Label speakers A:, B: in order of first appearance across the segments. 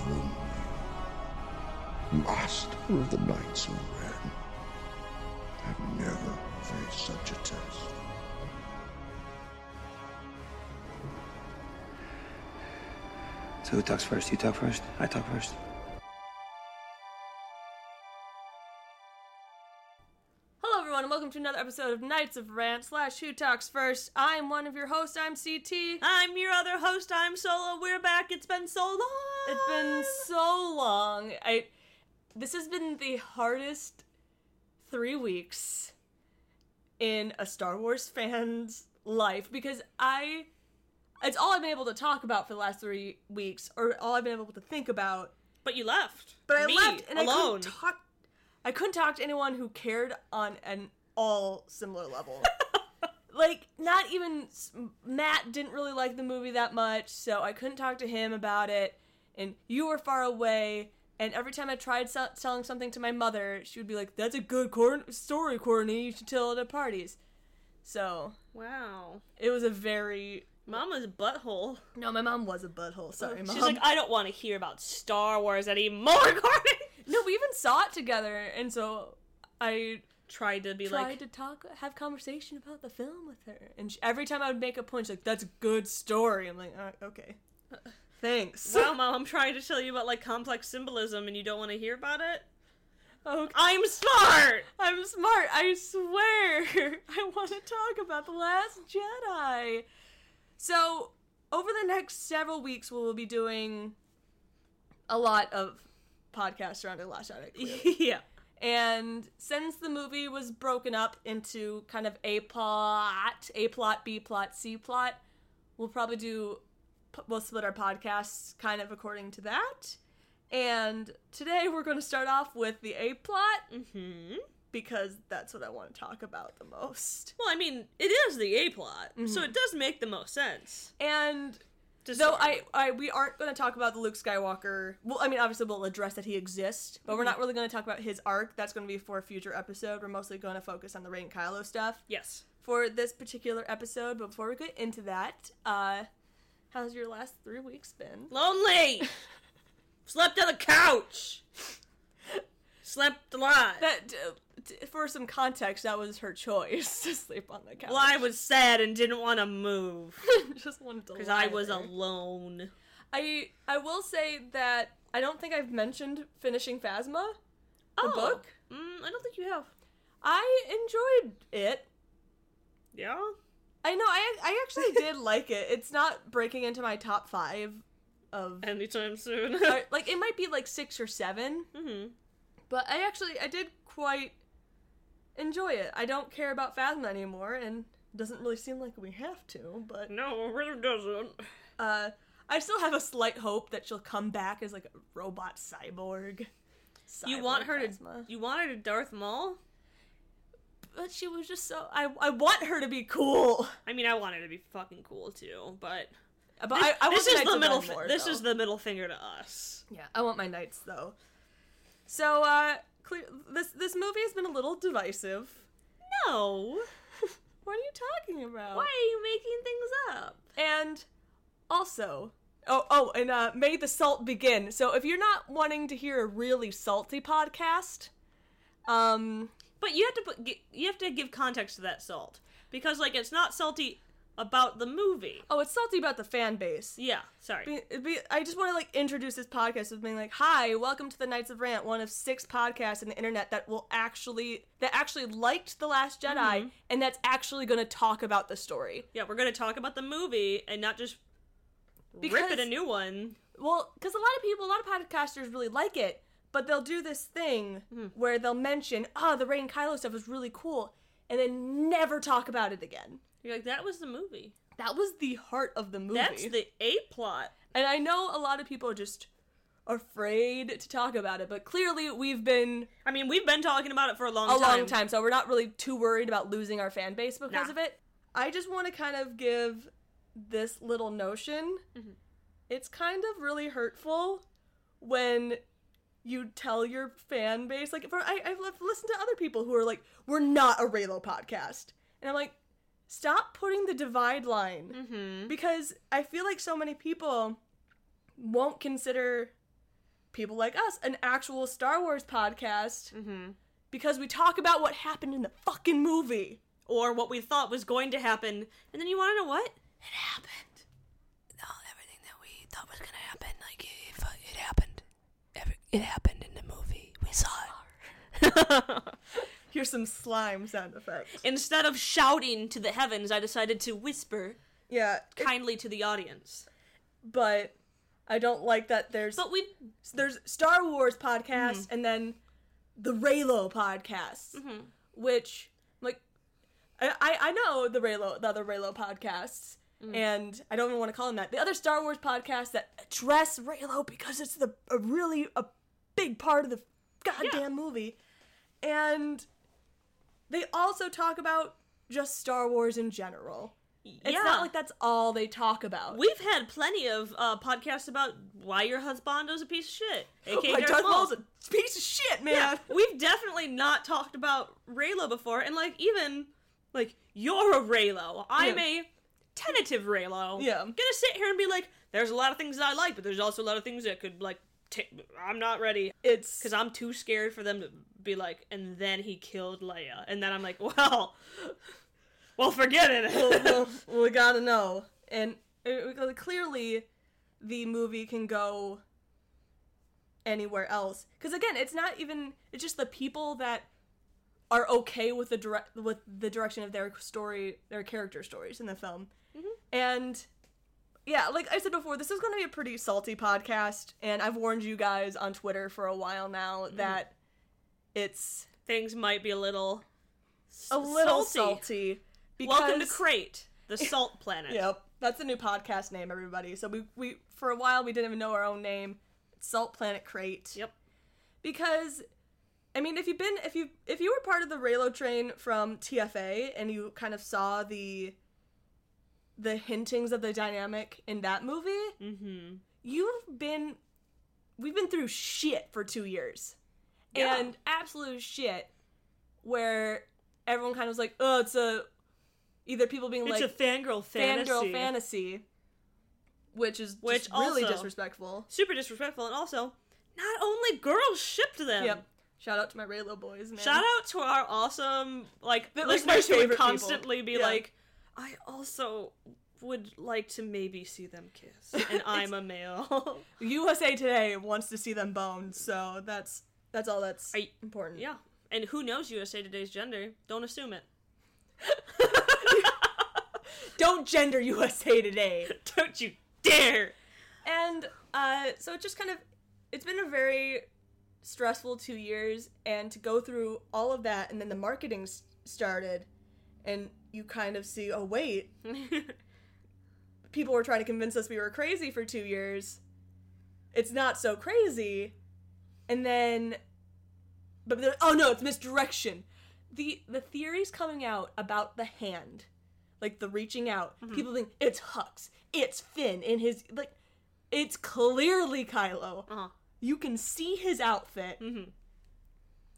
A: Evelyn, master of the Knights of Ren, have never faced such a test.
B: So who talks first? You talk first? I talk first?
C: Hello, everyone, and welcome to another episode of Knights of Rant slash Who Talks First. I'm one of your hosts. I'm CT.
D: I'm your other host. I'm Solo. We're back. It's been so long.
C: It's been so long. I this has been the hardest three weeks in a Star Wars fan's life because I it's all I've been able to talk about for the last three weeks, or all I've been able to think about.
D: But you left.
C: But I
D: Me,
C: left and I couldn't talk. I couldn't talk to anyone who cared on an all similar level. like not even Matt didn't really like the movie that much, so I couldn't talk to him about it. And you were far away. And every time I tried sell- selling something to my mother, she would be like, "That's a good cor- story, Courtney. You should tell it at parties." So
D: wow.
C: it was a very
D: Mama's butthole.
C: no. My mom was a butthole. Sorry, mom.
D: She's like, I don't want to hear about Star Wars anymore, Courtney.
C: no, we even saw it together, and so I
D: Tried to be
C: tried
D: like, tried
C: to talk, have conversation about the film with her, and she, every time I would make a point, she's like, "That's a good story." I'm like, uh, "Okay, thanks."
D: wow, mom, I'm trying to tell you about like complex symbolism and you don't want to hear about it?
C: okay.
D: I'm smart!
C: I'm smart. I swear. I want to talk about the Last Jedi. So, over the next several weeks, we will be doing a lot of podcasts around the Last Jedi.
D: yeah.
C: And since the movie was broken up into kind of A plot, A plot, B plot, C plot, we'll probably do, we'll split our podcasts kind of according to that. And today we're going to start off with the A plot
D: hmm
C: because that's what I want to talk about the most.
D: Well, I mean, it is the A plot, so it does make the most sense.
C: And though I. I, we aren't going to talk about the Luke Skywalker. Well, I mean, obviously we'll address that he exists, but we're not really going to talk about his arc. That's going to be for a future episode. We're mostly going to focus on the Rey and Kylo stuff.
D: Yes.
C: for this particular episode. But before we get into that, uh, how's your last three weeks been?
D: Lonely! Slept on the couch! Slept a lot.
C: That, uh, for some context, that was her choice to sleep on the couch.
D: Well, I was sad and didn't want to move
C: just wanted to
D: because I was
C: there.
D: alone.
C: I I will say that I don't think I've mentioned finishing Phasma, the
D: Oh.
C: book.
D: Mm, I don't think you have.
C: I enjoyed it.
D: Yeah.
C: I know. I I actually did like it. It's not breaking into my top five of
D: Anytime soon.
C: or, like it might be like six or seven.
D: hmm
C: But I actually I did quite enjoy it. I don't care about Phasma anymore, and it doesn't really seem like we have to. But
D: No, it really doesn't.
C: uh, I still have a slight hope that she'll come back as like a robot cyborg.
D: You want her to?
C: Phasma.
D: You want her to Darth Maul?
C: But she was just so. I I want her to be cool.
D: I mean, I want her to be fucking cool too, but
C: But
D: this,
C: I, I want
D: this is the middle.
C: More,
D: this
C: though.
D: is the middle finger to us.
C: Yeah, I want my knights though. So uh, clear. This this movie has been a little divisive.
D: No.
C: What are you talking about?
D: Why are you making things up?
C: And also, oh, oh, and uh, may the salt begin. So if you're not wanting to hear a really salty podcast, um,
D: But you have to put. You have to give context to that salt because, like, it's not salty about the movie.
C: oh, it's salty about the fan base.
D: Yeah. Sorry.
C: Be, be, I just want to like introduce this podcast with being like, "Hi, welcome to the Knights of Rant, one of six podcasts on the internet that will actually that actually liked the Last Jedi
D: Mm-hmm.
C: and that's actually going to talk about the story."
D: Yeah, we're gonna talk about the movie and not just rip
C: Because-
D: it a new one.
C: Well, because a lot of people, a lot of podcasters really like it, but they'll do this thing where they'll mention, "Oh, the Rey and Kylo stuff was really cool," and then never talk about it again.
D: You're like, that was the movie.
C: That was the heart of the movie.
D: That's the A plot.
C: and I know a lot of people are just afraid to talk about it, but clearly we've been
D: I mean, we've been talking about it for a long
C: a
D: time.
C: long time, so we're not really too worried about losing our fan base because
D: Nah.
C: of it. I just want to kind of give this little notion.
D: Mm-hmm.
C: It's kind of really hurtful when you tell your fan base, like, for I, I've listened to other people who are like, "We're not a Raylo podcast," and I'm like, stop putting the divide line
D: Mm-hmm.
C: because I feel like so many people won't consider people like us an actual Star Wars podcast
D: Mm-hmm.
C: because we talk about what happened in the fucking movie.
D: Or what we thought was going to happen, and then you want to know what?
C: It happened.
E: No, everything that we thought was gonna happen, like it, it happened. Every, it happened in the movie. We saw it.
C: Here's some slime sound effects.
D: Instead of shouting to the heavens, I decided to whisper
C: Yeah, it-
D: kindly to the audience.
C: but I don't like that there's
D: But we
C: there's Star Wars podcasts and then the Raylo podcast,
D: Mhm.
C: which like I, I I know the Raylo the other Raylo podcasts. And I don't even want to call them that. The other Star Wars podcasts that address Raylo because it's the a really a big part of the goddamn movie, and they also talk about just Star Wars in general. It's
D: yeah.
C: not like that's all they talk about.
D: We've had plenty of uh, podcasts about why your husband husbando's a piece of shit, aka
C: my
D: Darth
C: Darth Maul's a piece of shit, man.
D: Yeah, we've definitely not talked about Raylo before, and like even like you're a Raylo, I'm
C: Yeah.
D: a tentative Raylo.
C: Yeah.
D: I'm gonna sit here and be like, there's a lot of things that I like, but there's also a lot of things that could like. I I'm not ready
C: It's
D: because I'm too scared for them to be like, and then he killed Leia, and then I'm like, well, well, forget it.
C: well, well, we gotta know. And uh, it, it- clearly, the movie can go anywhere else. Because again, it's not even. It's just the people that are okay with the direct with the direction of their story, their character stories in the film. Mm-hmm. And yeah, like I said before, this is going to be a pretty salty podcast, and I've warned you guys on Twitter for a while now mm. that it's
D: Things might be a little,
C: a little
D: salty.
C: salty.
D: Welcome to Crait, the salt planet.
C: Yep, that's the new podcast name, everybody. So we we for a while we didn't even know our own name. Salt Planet Crait.
D: Yep.
C: Because, I mean, if you've been if you if you were part of the Raylo train from TFA and you kind of saw the the hintings of the dynamic in that movie,
D: Mm-hmm.
C: you've been we've been through shit for two years
D: Yeah.
C: and absolute shit where everyone kind of was like oh it's a either people being
D: It's
C: like it's
D: a fangirl fantasy.
C: fangirl fantasy which is
D: Which
C: really disrespectful
D: Super disrespectful, and also, not only girls shipped them.
C: yep shout out to my Raylo boys man
D: Shout out to our awesome like
C: my
D: listeners who would
C: favorite people.
D: constantly be
C: Yeah.
D: like, I also would like to maybe see them kiss, and I'm a male.
C: USA Today wants to see them boned so that's that's all that's
D: I-
C: important
D: yeah, and who knows USA Today's gender? Don't assume it.
C: don't gender USA Today
D: Don't you dare!
C: And uh, so it just kind of, it's been a very stressful two years, and to go through all of that, and then the marketing started, and you kind of see, oh wait, people were trying to convince us we were crazy for two years. It's not so crazy, and then, but oh no, it's misdirection. The the theories coming out about the hand, like the reaching out, people think it's Hux, it's Finn in his like, it's clearly Kylo.
D: uh-huh.
C: You can see his outfit.
D: Mhm.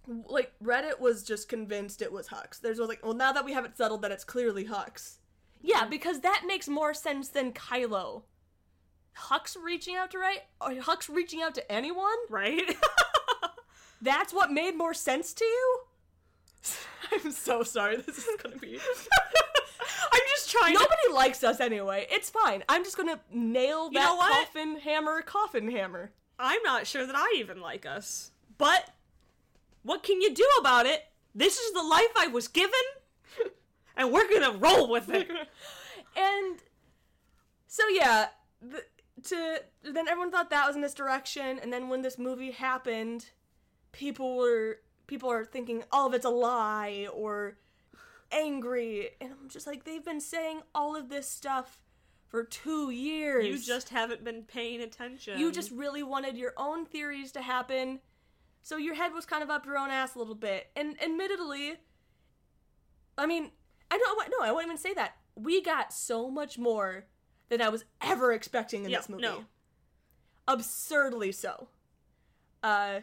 C: Like Reddit was just convinced it was Hux. There's was like, well, now that we have it settled that it's clearly Hux. Yeah, because that makes more sense than Kylo. Hux reaching out to right, or Hux reaching out to anyone?
D: Right?
C: That's what made more sense to you? I'm so sorry. This is gonna be.
D: I'm just trying to.
C: Nobody likes us anyway. It's fine. I'm just gonna nail
D: You
C: that
D: know
C: coffin hammer, coffin hammer.
D: I'm not sure that I even like us. But what can you do about it? This is the life I was given, and we're gonna roll with it.
C: And so yeah, the, to then everyone thought that was a misdirection, and then when this movie happened, people were people are thinking oh, all of it's a lie or angry, and I'm just like they've been saying all of this stuff for two years.
D: You just haven't been paying attention.
C: you just really wanted your own theories to happen, so your head was kind of up your own ass a little bit. And admittedly, I mean, I don't no, I won't even say that. We got so much more than I was ever expecting in
D: Yeah,
C: this movie.
D: no.
C: Absurdly so. Uh,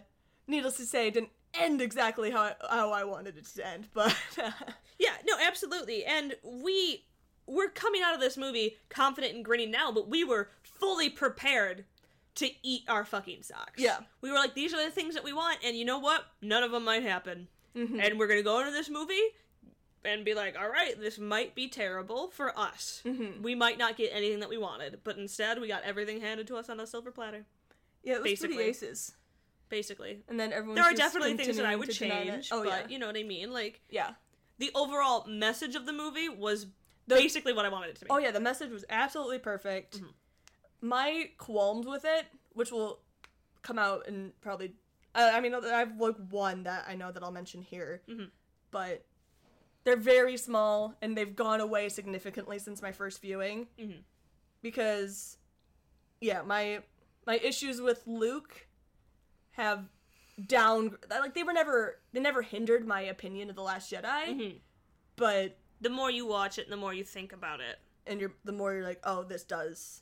C: needless to say, it didn't end exactly how I, how I wanted it to end, but
D: Yeah, no, absolutely. And we we're coming out of this movie confident and grinning now, but we were fully prepared to eat our fucking socks.
C: Yeah.
D: We were like, these are the things that we want, and you know what? None of them might happen.
C: Mhm.
D: And we're gonna go into this movie and be like, all right, this might be terrible for us.
C: Mhm.
D: We might not get anything that we wanted, but instead we got everything handed to us on a silver platter.
C: Yeah, it was
D: Basically.
C: pretty aces.
D: Basically,
C: And then everyone.
D: there are definitely things that I would
C: to
D: change,
C: Oh
D: but
C: yeah,
D: you know what I mean. Like
C: yeah.
D: the overall message of the movie was
C: The-
D: basically what I wanted it to be.
C: Oh yeah, the message was absolutely perfect.
D: Mm-hmm.
C: My qualms with it, which will come out and probably, uh, I mean, I have like one that I know that I'll mention here,
D: Mhm.
C: but they're very small and they've gone away significantly since my first viewing.
D: Mhm.
C: Because, yeah, my my issues with Luke have down like they were never they never hindered my opinion of the Last Jedi,
D: Mhm.
C: but
D: The more you watch it, the more you think about it.
C: and you're the more you're like, oh, this does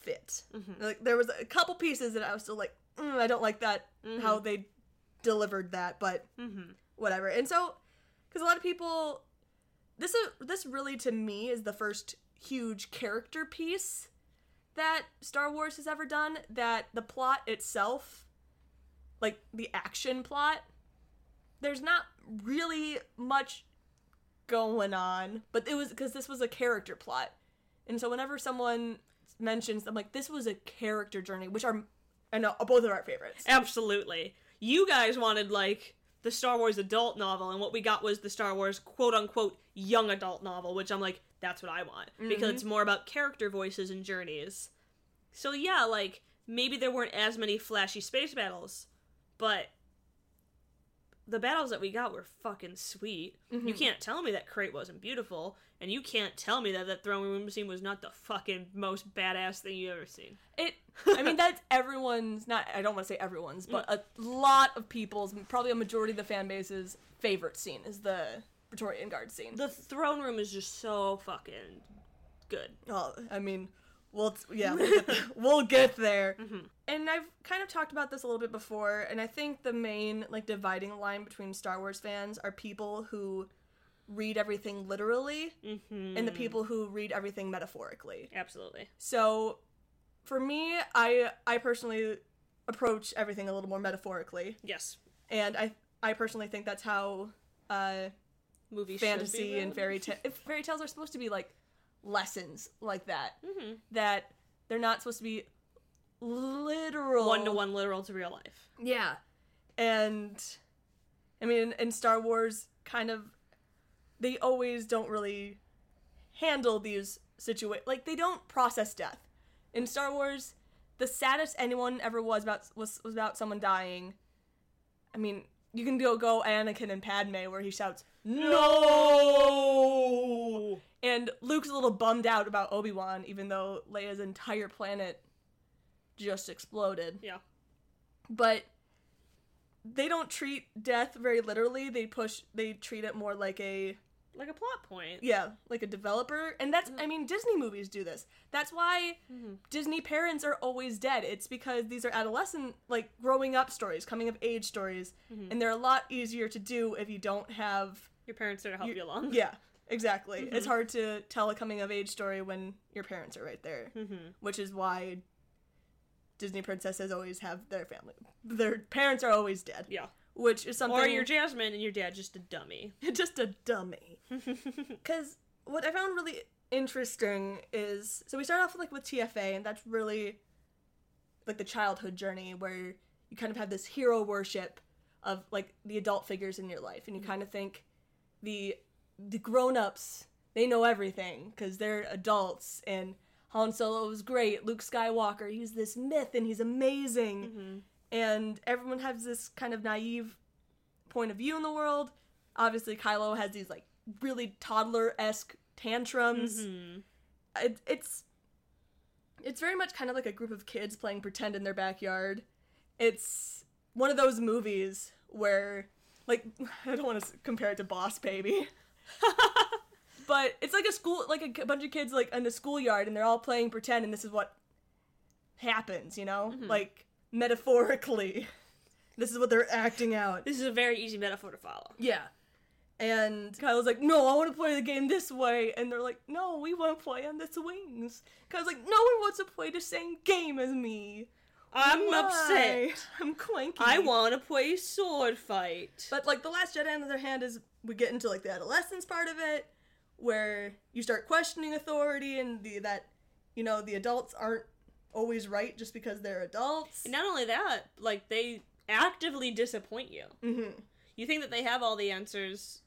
C: fit.
D: Mhm.
C: Like there was a couple pieces that I was still like, mm, I don't like that how they delivered that, but
D: Mm-hmm.
C: whatever. And so, because a lot of people, this is this really to me is the first huge character piece that Star Wars has ever done. That the plot itself, like the action plot, there's not really much going on, but it was because this was a character plot, and so whenever someone mentions, I'm like, this was a character journey, which are, I know uh, both of our favorites.
D: Absolutely. You guys wanted like the Star Wars adult novel, and what we got was the Star Wars quote unquote young adult novel, which I'm like, that's what I want mm-hmm. because it's more about character voices and journeys. So yeah, like maybe there weren't as many flashy space battles, but the battles that we got were fucking sweet. You mhm. can't tell me that Crait wasn't beautiful, and you can't tell me that that throne room scene was not the fucking most badass thing you ever seen.
C: It. I mean, that's everyone's. Not. I don't want to say everyone's, but mm. a lot of people's, probably a majority of the fan base's favorite scene is the Praetorian Guard scene.
D: The throne room is just so fucking good.
C: Oh, I mean, we'll yeah, we'll get there. we'll get there. And I've kind of talked about this a little bit before, and I think the main like dividing line between Star Wars fans are people who read everything literally
D: Mm-hmm.
C: and the people who read everything metaphorically.
D: Absolutely.
C: So, for me, I I personally approach everything a little more metaphorically,
D: Yes.
C: and I I personally think that's how uh,
D: be
C: fantasy and fairy ta- fairy tales are supposed to be like lessons like that
D: Mhm.
C: that they're not supposed to be literal.
D: One to one literal to real life.
C: yeah. And i mean in star wars kind of they always don't really handle these situations like they don't process death. In star wars the saddest anyone ever was about was, was about someone dying. I mean you can go go anakin and padme where he shouts no and luke's a little bummed out about obi-wan even though leia's entire planet just exploded.
D: Yeah.
C: but they don't treat death very literally. They push they treat it more like a
D: Like a plot point.
C: yeah like a developer. And that's mm-hmm. i mean disney movies do this. That's why mm-hmm. disney parents are always dead. It's because these are adolescent like growing up stories coming of age stories. Mm-hmm. And they're a lot easier to do if you don't have
D: Your parents there to help you, along.
C: yeah exactly it's hard to tell a coming of age story when your parents are right there
D: Mm-hmm.
C: which is why disney princesses always have their family their parents are always dead
D: Yeah.
C: which is something
D: Or you're Jasmine and your dad just a dummy.
C: just a dummy. Because what I found really interesting is so we start off like with TFA, and that's really like the childhood journey where you kind of have this hero worship of like the adult figures in your life, and you kind of think the the grown ups they know everything because they're adults and. Han Solo was great. Luke Skywalker, he's this myth and he's amazing. And everyone has this kind of naive point of view in the world. Obviously, Kylo has these like really toddler esque tantrums.
D: Mm-hmm.
C: It, it's it's very much kind of like a group of kids playing pretend in their backyard. It's one of those movies where, like, I don't want to compare it to Boss Baby. but it's like a school, like a bunch of kids like in the schoolyard, and they're all playing pretend, and this is what happens, you know, mm-hmm. like metaphorically. This is what they're acting out.
D: This is a very easy metaphor to follow.
C: Yeah. And Kyle's like, no, I want to play the game this way. And they're like, no, we want to play on this wings. Kyle's like, no one wants to play the same game as me.
D: I'm
C: Why?
D: upset.
C: I'm cranky.
D: I want to play sword fight.
C: But like the Last Jedi, on the other hand, is we get into like the adolescence part of it, where you start questioning authority and the that you know the adults aren't always right just because they're adults.
D: And not only that, like they actively disappoint you.
C: hmm
D: You think that they have all the answers.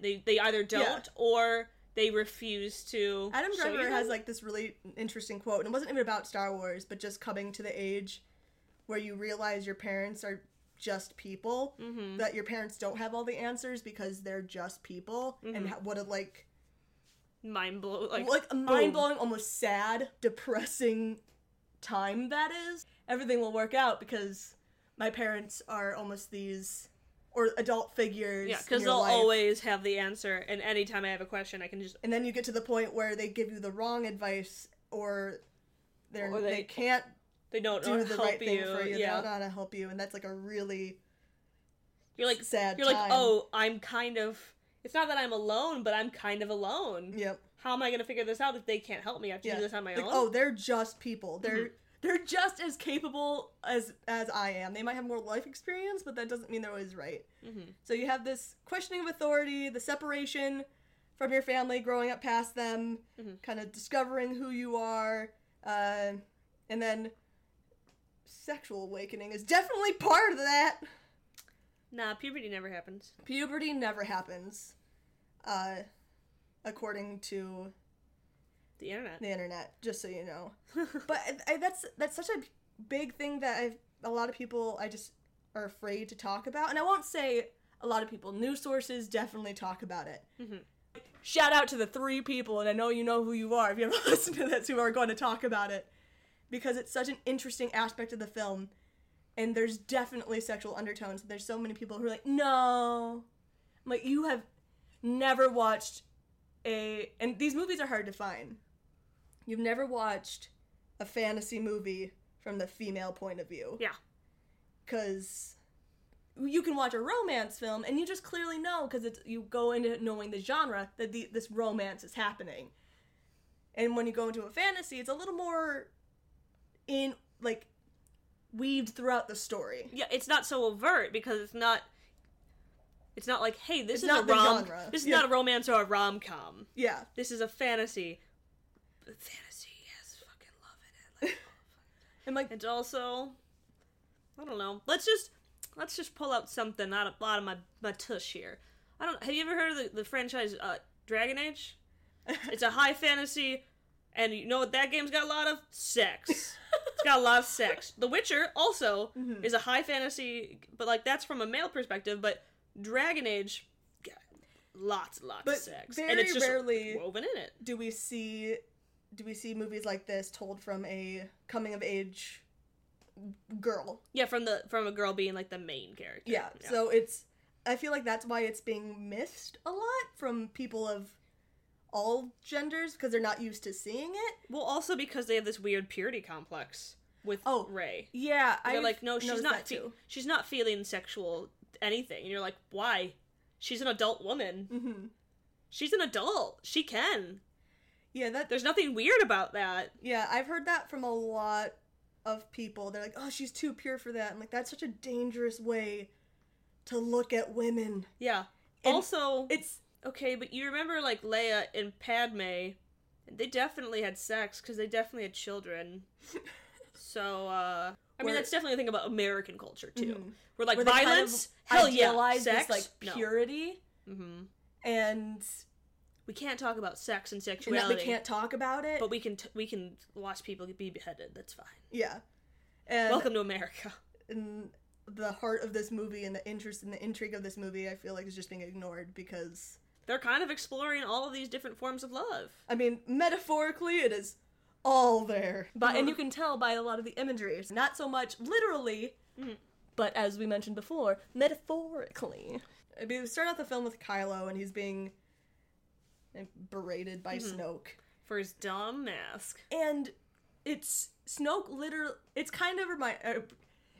D: They they either don't
C: Yeah.
D: or they refuse to.
C: Adam Driver has like this really interesting quote, and it wasn't even about Star Wars, but just coming to the age where you realize your parents are just people,
D: Mhm.
C: that your parents don't have all the answers because they're just people, and
D: Mhm.
C: ha- what a like
D: mind blow like
C: like a mind blowing, almost sad, depressing time that is. Everything will work out because my parents are almost these or adult figures.
D: Yeah, because they'll
C: life.
D: always have the answer, and anytime I have a question, I can just
C: And then you get to the point where they give you the wrong advice, or they're
D: Or
C: they,
D: they-
C: can't
D: they don't
C: do the
D: help
C: right thing
D: you.
C: for you.
D: Yeah.
C: They don't know how to help you, and that's like a really
D: you're like
C: sad.
D: you're like oh, I'm kind of. It's not that I'm alone, but I'm kind of alone.
C: yep,
D: How am I gonna figure this out if they can't help me? I have to
C: yeah.
D: do this on my
C: like,
D: own.
C: oh, they're just people. They're
D: Mm-hmm.
C: They're just as capable as as I am. They might have more life experience, but that doesn't mean they're always right.
D: Mhm.
C: So you have this questioning of authority, the separation from your family, growing up past them,
D: Mhm.
C: kind of discovering who you are, uh, and then sexual awakening is definitely part of that.
D: Nah, puberty never happens.
C: Puberty never happens, uh, according to
D: The internet.
C: the internet. Just so you know. but I, I, that's that's such a big thing that I've, a lot of people I just are afraid to talk about, and I won't say a lot of people. News sources definitely talk about it.
D: Mhm.
C: Shout out to the three people, and I know you know who you are if you ever listen to this, who are going to talk about it, because it's such an interesting aspect of the film, and there's definitely sexual undertones. There's so many people who are like, no, I'm like you have never watched a, and these movies are hard to find. You've never watched a fantasy movie from the female point of view.
D: Yeah.
C: Because you can watch a romance film and you just clearly know because it's you go into knowing the genre that the, this romance is happening. And when you go into a fantasy, it's a little more in like weaved throughout the story.
D: Yeah, it's not so overt because it's not. It's not like, hey, this
C: It's
D: is
C: not
D: a rom. This is
C: Yeah.
D: not a romance or a rom com.
C: Yeah.
D: This is a fantasy. Fantasy, yes, fucking love it. I like
C: And like
D: It's also, I don't know. Let's just let's just pull out something out of, out of my my tush here. I don't. Have you ever heard of the, the franchise uh, Dragon Age? It's a high fantasy, and you know what that game's got a lot of sex. it's got a lot of sex. The Witcher also
C: Mhm.
D: is a high fantasy, but like that's from a male perspective. But Dragon Age, got lots lots
C: But
D: of sex, and it's just
C: rarely-
D: woven in it.
C: do we see do we see movies like this told from a coming of age girl?
D: Yeah, from the from a girl being like the main character.
C: Yeah. So it's I feel like that's why it's being missed a lot from people of all genders because they're not used to seeing it.
D: Well, also because they have this weird purity complex with
C: Oh,
D: Rey.
C: Yeah, I
D: like, no, she's not. Fe- she's not feeling sexual anything, and you're like, why? She's an adult woman.
C: hmm
D: She's an adult. She can.
C: Yeah, that
D: There's nothing weird about that.
C: yeah, I've heard that from a lot of people. They're like, "Oh, she's too pure for that." I'm like, "That's such a dangerous way to look at women."
D: Yeah.
C: And
D: also,
C: It's
D: okay, but you remember like Leia and Padme? They definitely had sex because they definitely had children. so, uh, I mean, that's definitely a thing about American culture too.
C: Mhm.
D: We're like
C: where they kind of
D: violence. hell yeah, sex.
C: this like purity
D: hmm
C: and
D: We can't talk about sex and
C: and
D: sexuality.
C: we can't talk about it.
D: But we can t- we can watch people be beheaded. That's fine.
C: yeah. And
D: Welcome to America.
C: in the heart of this movie and the interest and the intrigue of this movie, I feel like is just being ignored because
D: They're kind of exploring all of these different forms of love.
C: I mean, metaphorically, it is all there. But and you can tell by a lot of the imagery. It's not so much literally,
D: Mhm.
C: but as we mentioned before, metaphorically. I mean, we start out the film with Kylo, and he's being eh, berated by
D: Mm-hmm.
C: Snoke,
D: For his dumb mask.
C: and it's Snoke. Literally, it's kind of remind. Uh,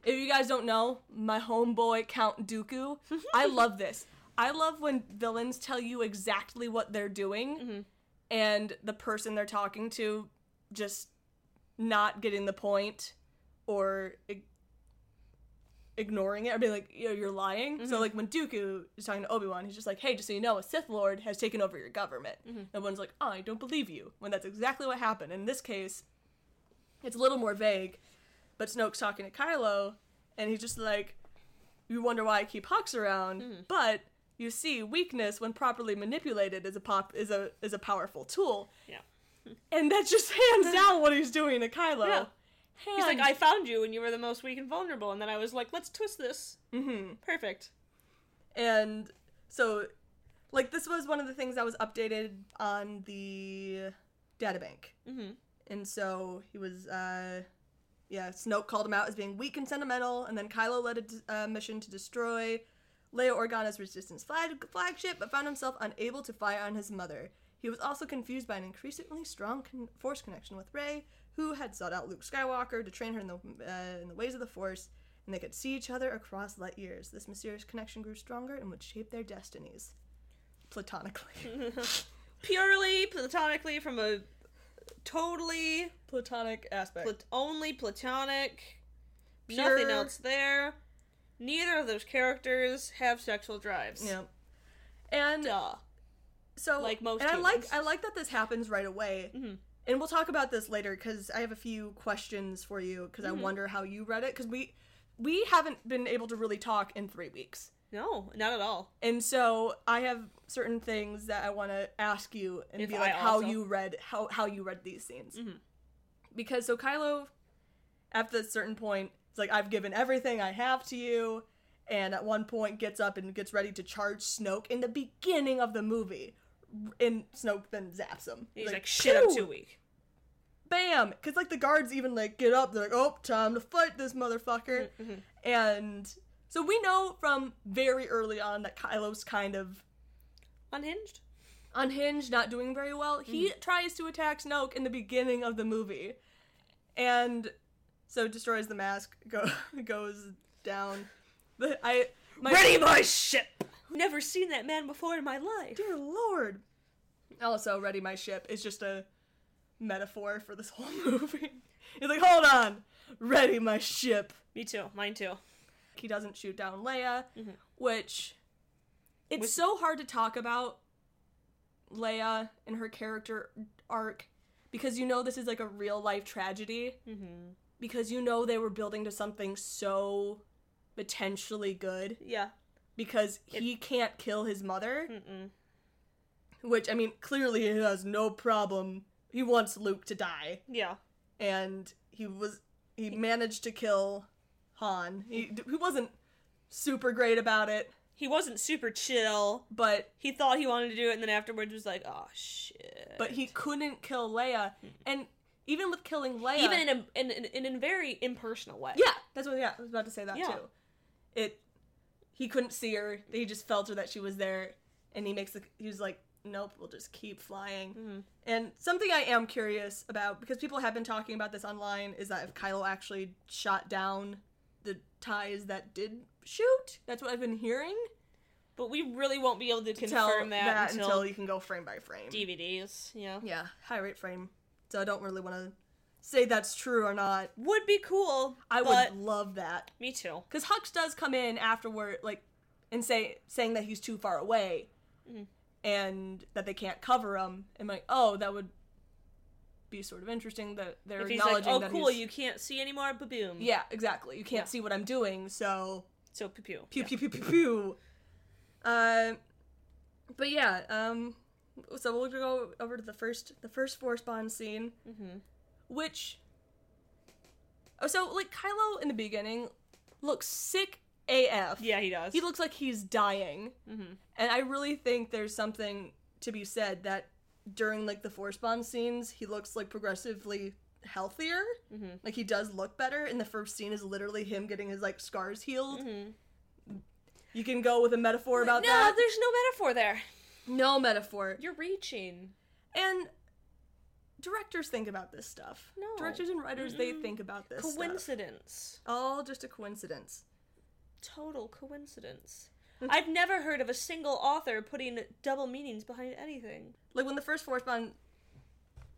C: if you guys don't know, my homeboy Count Dooku. I love this. I love when villains tell you exactly what they're doing,
D: Mhm.
C: and the person they're talking to just not getting the point or ignoring it or being like, you know, you're lying.
D: Mm-hmm.
C: So like when Dooku is talking to Obi Wan, he's just like, hey, just so you know, a Sith Lord has taken over your government.
D: Mm-hmm.
C: And one's like, I don't believe you. When that's exactly what happened. In this case, it's a little more vague, but Snoke's talking to Kylo, and he's just like, you wonder why I keep Hux around,
D: Mm-hmm.
C: but you see, weakness when properly manipulated is a pop is a is a powerful tool,
D: Yeah.
C: and that's just hands down what he's doing to Kylo.
D: Yeah. He's like, I found you when you were the most weak and vulnerable, and then I was like, let's twist this.
C: Mm-hmm.
D: Perfect.
C: And so, like, this was one of the things that was updated on the databank.
D: Mm-hmm.
C: And so he was, uh, yeah, Snoke called him out as being weak and sentimental, and then Kylo led a d- uh, mission to destroy Leia Organa's Resistance flag- flagship, but found himself unable to fire on his mother. He was also confused by an increasingly strong con- Force connection with Rey, who had sought out Luke Skywalker to train her in the uh, in the ways of the Force, and they could see each other across light years. This mysterious connection grew stronger and would shape their destinies, platonically.
D: Purely, platonically, from a totally
C: Platonic aspect.
D: plat- only platonic,
C: Pure-
D: nothing else there. Neither of those characters have sexual drives.
C: yeah. And
D: Duh.
C: So
D: Like most
C: and I like. I like that this happens right away.
D: Mhm.
C: And we'll talk about this later because I have a few questions for you because
D: Mm-hmm.
C: I wonder how you read it because we we haven't been able to really talk in three weeks,
D: No, not at all.
C: and so I have certain things that I want to ask you and
D: If
C: be like how you read how how you read these scenes
D: Mhm.
C: because so Kylo at a certain point it's like I've given everything I have to you. And at one point, gets up and gets ready to charge Snoke in the beginning of the movie, and Snoke then zaps him.
D: He's like, shit, I'm too weak.
C: bam because like the guards even like get up they're like oh time to fight this motherfucker
D: Mhm.
C: and so we know from very early on that kylo's kind of
D: Unhinged?
C: unhinged not doing very well he tries to attack snoke in the beginning of the movie and so destroys the mask go, goes down the, i my
D: Ready my ship! Never seen that man before in my life.
C: dear lord also ready my ship is just a metaphor for this whole movie he's like hold on ready my ship
D: Me too. Mine too.
C: he doesn't shoot down Leia,
D: Mhm.
C: which it's
D: With-
C: so hard to talk about Leia and her character arc because you know this is like a real life tragedy
D: Mm-hmm.
C: because you know they were building to something so potentially good
D: Yeah.
C: Because he can't kill his mother,
D: Mm-mm.
C: which I mean clearly he has no problem. He wants Luke to die
D: Yeah.
C: and he was he managed to kill Han. He mm-hmm. he wasn't super great about it,
D: He wasn't super chill.
C: but
D: He thought he wanted to do it, and then afterwards was like, "Oh shit!"
C: but he couldn't kill Leia. And even with killing Leia,
D: even in a in, in, in a very impersonal way.
C: yeah, that's what yeah, I was about to say that
D: Yeah.
C: too. It he couldn't see her. He just felt her that she was there, and he makes the he was like, nope, we'll just keep flying.
D: Mhm.
C: And something I am curious about because people have been talking about this online is that if Kylo actually shot down the ties that did shoot, that's what I've been hearing.
D: But we really won't be able to
C: Tell
D: confirm that,
C: until,
D: until,
C: you can go frame by frame.
D: DVDs. Yeah.
C: Yeah, high rate frame. So I don't really want to say that's true or not.
D: Would be cool.
C: I would love that
D: Me too.
C: because Hux does come in afterward, like, and say saying that he's too far away,
D: Mhm.
C: and that they can't cover him. And like, oh, that would be sort of interesting that they're
D: If he's like,
C: acknowledging
D: "Oh,
C: that
D: cool, you can't see anymore," but boom.
C: Yeah, exactly. You can't
D: Yeah.
C: see what I'm doing, so
D: So pew pew.
C: pew pew pew pew pew. Uh, but yeah, um, so we'll go over to the first the first force bond scene.
D: Mm-hmm.
C: Which oh so like kylo in the beginning looks sick af
D: Yeah, he does.
C: he looks like he's dying
D: mm-hmm.
C: and i really think there's something to be said that during like the force bond scenes he looks like progressively healthier
D: Mm-hmm.
C: like he does look better and the first scene is literally him getting his like scars healed
D: Mm-hmm.
C: you can go with a metaphor about
D: no,
C: that No,
D: there's no metaphor there.
C: no metaphor
D: You're reaching.
C: and directors think about this stuff
D: No.
C: directors and writers they
D: Mm-mm.
C: think about this stuff.
D: Coincidence.
C: all just a coincidence
D: Total coincidence. I've never heard of a single author putting double meanings behind anything.
C: like when the first force bond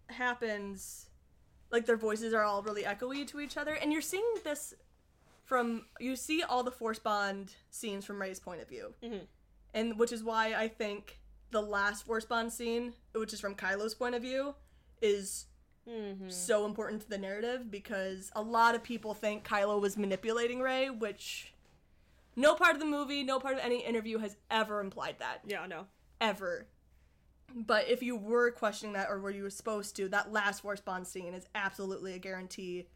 C: happens like their voices are all really echoey to each other, and you're seeing this from you see all the force bond scenes from Rey's point of view,
D: Mhm.
C: and which is why I think the last force bond scene, which is from Kylo's point of view, is
D: Mm-hmm.
C: so important to the narrative because a lot of people think Kylo was manipulating Rey, which no part of the movie, no part of any interview has ever implied that.
D: Yeah, no.
C: Ever. But if you were questioning that or were you supposed to, that last Force Bond scene is absolutely a guarantee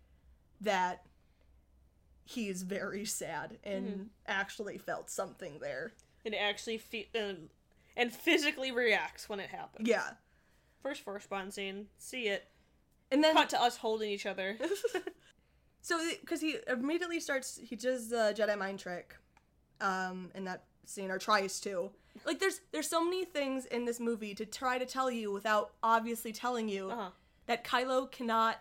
C: that he's very sad and actually felt something there.
D: And actually fe- uh, and physically reacts when it happens.
C: Yeah.
D: First first bond scene. See it.
C: And then
D: Cut to us holding each other.
C: So, because he immediately starts, he does the Jedi mind trick, um, in that scene, or tries to. Like, there's there's so many things in this movie to try to tell you without obviously telling you
D: Uh-huh.
C: that Kylo cannot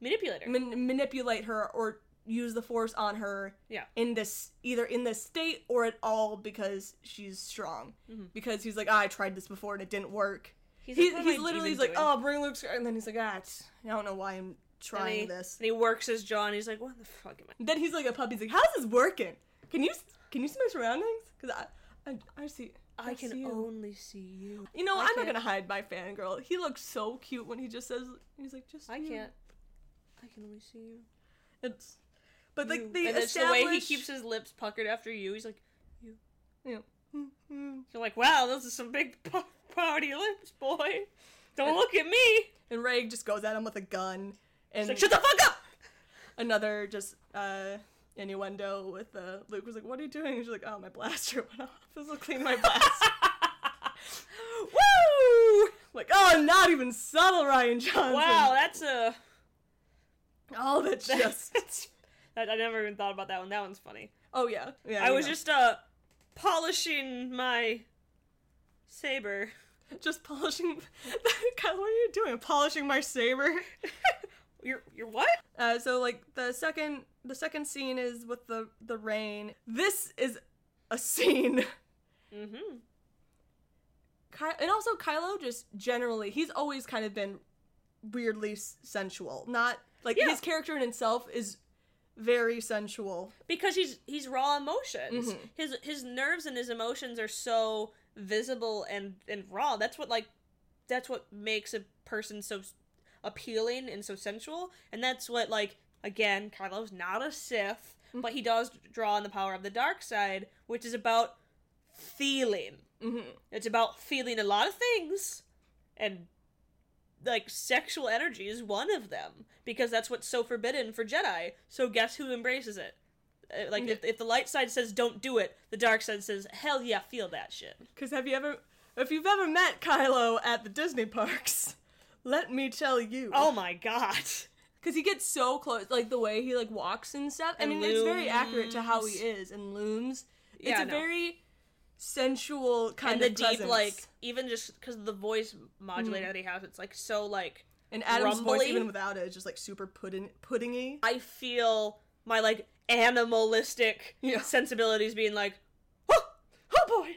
D: Manipulator.
C: man- manipulate her or use the Force on her.
D: Yeah.
C: In this, either in this state or at all because she's strong.
D: Mm-hmm.
C: Because he's like, ah, I tried this before and it didn't work.
D: He's
C: He's,
D: like,
C: he's literally he's like, oh, bring Luke, Skywalker," and then he's like, ah, I don't know why I'm
D: and
C: trying
D: he,
C: this.
D: And he works his jaw and he's like, what the fuck am I?
C: Then he's like a puppy. He's like, "How's this working? Can you can you see my surroundings? Because I, I I see
D: I can
C: see
D: only see you.
C: You know,
D: I
C: I'm not gonna hide my fangirl. He looks so cute when he just says he's like just
D: I
C: you."
D: can't. I can only see you.
C: It's but like
D: You.
C: they
D: and it's the way he keeps his lips puckered after you. He's like,
C: you know, mm, mm.
D: you're like, wow, those are some big p- party lips, boy. Don't look at me.
C: and Rey just goes at him with a gun and
D: like, shut the fuck up.
C: another just uh innuendo with uh Luke was like, "What are you doing?" And she's like, "Oh, my blaster went off. This will clean my blaster." Woo! Like, oh, not even subtle, Rian Johnson.
D: Wow, that's a.
C: all that's just.
D: That, I never even thought about that one. That one's funny.
C: Oh yeah, yeah.
D: I was
C: know.
D: just uh polishing my saber.
C: Just polishing. Kyle, what are you doing? Polishing my saber.
D: You're you're what?
C: Uh, so like the second the second scene is with the the rain. This is a scene.
D: Mm-hmm.
C: Ky- and also Kylo just generally he's always kind of been weirdly s- sensual. Not like
D: Yeah.
C: his character in himself is very sensual.
D: Because he's he's raw emotions.
C: Mhm.
D: His his nerves and his emotions are so visible and and raw. That's what like that's what makes a person so appealing and so sensual. And that's what like again, Kylo's not a Sith, but he does draw on the power of the dark side, which is about feeling.
C: hmm
D: It's about feeling a lot of things, and like sexual energy is one of them because that's what's so forbidden for Jedi. So guess who embraces it? Uh, Like if, if the light side says don't do it, the dark side says hell yeah, feel that shit.
C: Because have you ever, if you've ever met Kylo at the Disney parks, let me tell you.
D: Oh my god.
C: because he gets so close, like the way he like walks and stuff. I
D: And
C: mean, it's very accurate to how he is and looms. It's
D: Yeah,
C: a
D: no.
C: very sensual kind
D: and the
C: of
D: deep
C: presence.
D: like even just because the voice modulator that he has, it's like so like
C: and Adam's voice even without it, it is just like super pudding puddingy.
D: I feel my like animalistic
C: Yeah.
D: sensibilities being like, oh, oh boy.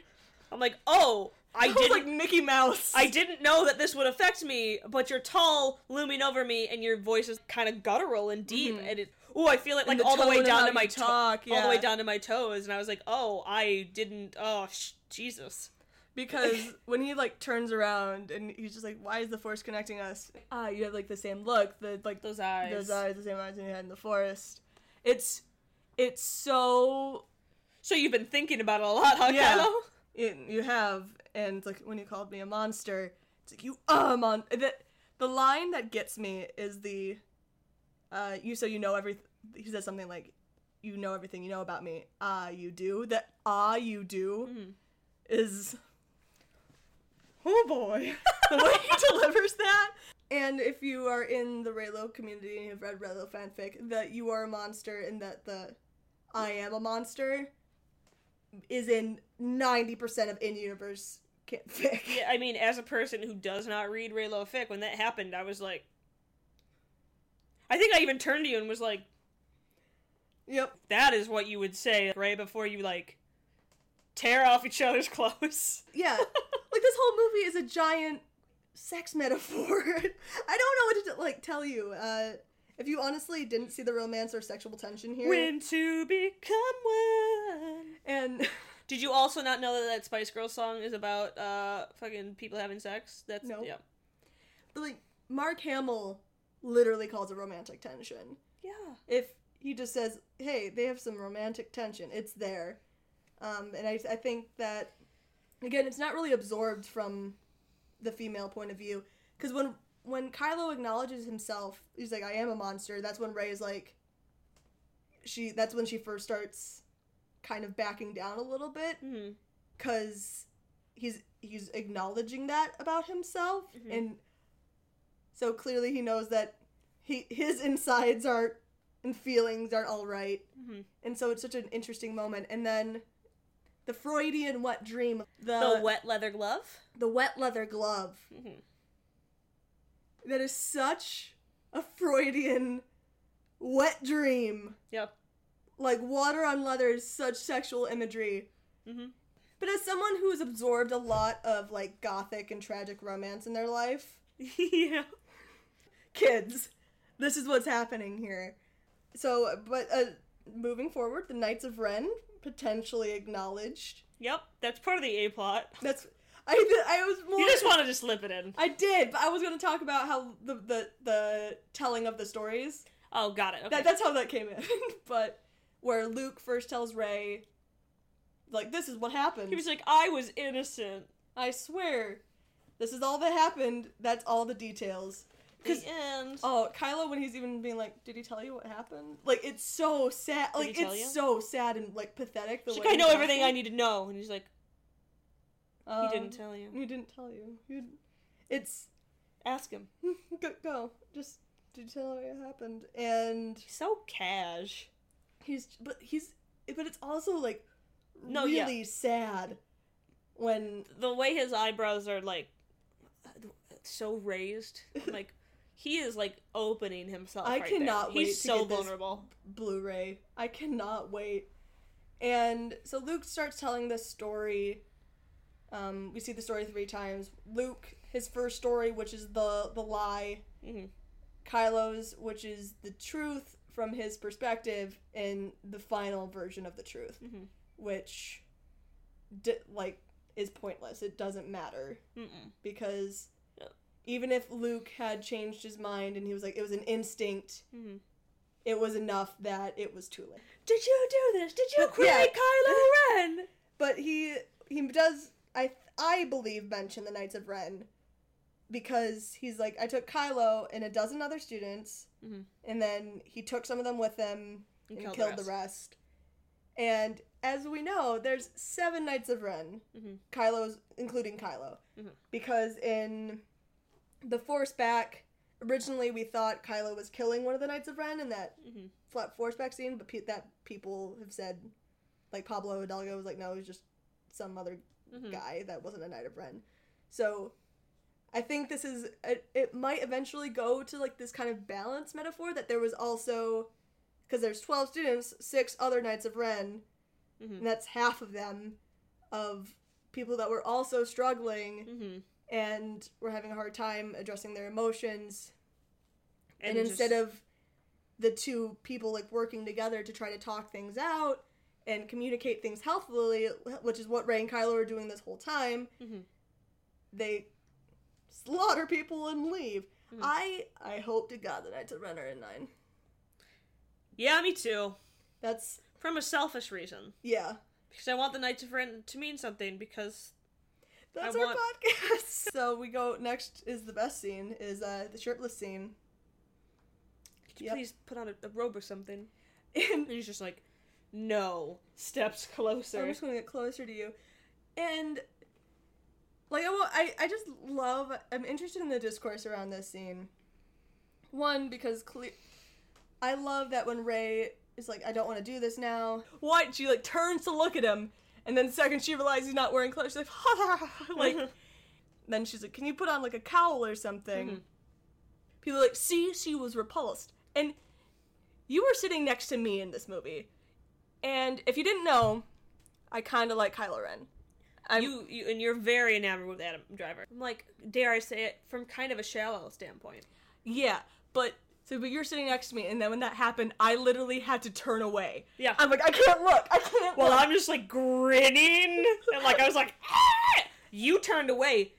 D: I'm like, oh, I didn't
C: like Mickey Mouse.
D: I didn't know that this would affect me, but you're tall, looming over me, and your voice is kind of guttural and deep, and it. Oh, I feel it like
C: the
D: all the way down to my
C: you
D: to-
C: talk,
D: all the way down to my toes, and I was like, oh, I didn't. Oh, sh- Jesus.
C: because when he like turns around and he's just like, "Why is the force connecting us?" Ah, you have like the same look, the like
D: Those eyes.
C: those eyes, the same eyes you had in the forest. It's it's so
D: So you've been thinking about it a lot, huh,
C: Yeah.
D: Kylo?
C: it, you have and like when you called me a monster it's like you are a mon the, the line that gets me is the uh you so you know everything he says something like you know everything you know about me ah you do that ah you do
D: Mhm.
C: is oh boy the way he delivers that and if you are in the Raylo community and you've read Raylo fanfic that you are a monster and that the I am a monster is in 90% of in-universe fic.
D: Yeah, I mean, as a person who does not read Raylo fic, when that happened, I was like, I think I even turned to you and was like,
C: Yep.
D: that is what you would say right before you like tear off each other's clothes.
C: Yeah. like this whole movie is a giant sex metaphor. I don't know what to like tell you. Uh, if you honestly didn't see the romance or sexual tension here,
D: When to become one.
C: and
D: Did you also not know that that Spice Girls song is about uh fucking people having sex? That's
C: No.
D: yeah.
C: but, like Mark Hamill literally calls it romantic tension.
D: Yeah.
C: If he just says, "Hey, they have some romantic tension," it's there. Um, and I, I think that again, it's not really absorbed from the female point of view because when when Kylo acknowledges himself, he's like, "I am a monster." That's when Rey is like, she. That's when she first starts kind of backing down a little bit because he's he's acknowledging that about himself
D: Mhm.
C: and so clearly he knows that he his insides aren't and feelings aren't all right
D: Mhm.
C: and so it's such an interesting moment and then the freudian wet dream the
D: The wet leather glove.
C: the wet leather glove
D: Mhm.
C: That is such a freudian wet dream
D: Yep.
C: like water on leather is such sexual imagery
D: Mhm.
C: But as someone who's absorbed a lot of like gothic and tragic romance in their life,
D: yeah.
C: kids, this is what's happening here. So, but uh, moving forward, the Knights of Ren potentially acknowledged.
D: Yep. That's part of the A plot.
C: That's I I was more.
D: You just wanted to slip it in.
C: I did, but I was going to talk about how the the the telling of the stories.
D: Oh, got it. Okay.
C: That that's how that came in. but where Luke first tells Rey, like, this is what happened.
D: he was like, I was innocent.
C: I swear, this is all that happened. That's all the details.
D: The end.
C: Oh, Kylo, when he's even being like, "Did he tell you what happened?" Like, it's so sad.
D: Did
C: Like, it's
D: you?
C: so sad and like pathetic. The
D: She's
C: way
D: like, I know everything I need to know. And he's like, he
C: Um,
D: didn't tell you.
C: He didn't tell you. You, it's
D: Ask him.
C: go, go. Just you tell me what happened? And
D: He's so cash.
C: he's but he's but it's also like
D: No, yeah.
C: really sad when
D: The way his eyebrows are like so raised, like he is like opening himself.
C: I
D: right
C: cannot
D: there.
C: wait
D: He's
C: to
D: so vulnerable.
C: Blu-ray. I cannot wait. And so Luke starts telling this story. Um, we see the story three times. Luke, his first story, which is the the lie.
D: hmm
C: Kylo's, which is the truth from his perspective, and the final version of the truth,
D: Mhm.
C: which, di- like, is pointless. It doesn't matter
D: Mm-mm.
C: because even if Luke had changed his mind and he was like, it was an instinct.
D: hmm
C: It was enough that it was too late.
D: Did you do this? Did you create
C: yeah.
D: Kylo Ren?
C: But he he does I I believe mention the Knights of Ren because he's like I took Kylo and a dozen other students
D: Mhm.
C: and then he took some of them with him
D: And
C: and,
D: killed the
C: killed, the, rest. And as we know, there's seven Knights of Ren.
D: Mhm.
C: Kylo's including Kylo.
D: Mhm.
C: Because in the Force back originally we thought Kylo was killing one of the Knights of Ren in that
D: Mhm.
C: flat Force back scene, but pe- that people have said like Pablo Hidalgo was like no, it was just some other
D: Mhm.
C: guy that wasn't a Knight of Ren. So I think this is it, it might eventually go to like this kind of balance metaphor that there was also because there's 12 students, six other Knights of Ren,
D: Mhm.
C: and that's half of them of people that were also struggling
D: Mhm.
C: and were having a hard time addressing their emotions and,
D: just-
C: instead of the two people like working together to try to talk things out and communicate things healthily, which is what Rey and Kylo are doing this whole time,
D: Mhm.
C: they slaughter people and leave.
D: Mhm.
C: I I hope to God that Knights of Ren are in nine.
D: yeah, me too.
C: That's
D: From a selfish reason,
C: yeah.
D: because I want the Knights of Ren to mean something. Because
C: That's
D: I
C: our
D: want-
C: podcast. so we go next is the best scene is uh the shirtless scene.
D: could you
C: Yep.
D: please put on a, a robe or something?
C: And
D: And he's just like, no. Steps closer.
C: I'm just gonna get closer to you. And like I, wa- I, I just love. I'm interested in the discourse around this scene. One because cle- I love that when Rey is like, I don't want to do this now. What? She like turns to look at him, and then the second she realizes he's not wearing clothes, she's like, "Ha!" like. then she's like, Can you put on like a cowl or something?
D: Mhm.
C: People are like, See, she was repulsed, and you were sitting next to me in this movie. And if you didn't know, I kind of like Kylo Ren. I'm-
D: you, you and you're very enamored with Adam Driver. I'm like, dare I say it, from kind of a shallow standpoint.
C: Yeah, but so but you're sitting next to me, and then when that happened, I literally had to turn away.
D: Yeah.
C: I'm like, I can't look. I can't.
D: Well,
C: look.
D: I'm just like grinning, and like I was like, "Ah!" You turned away,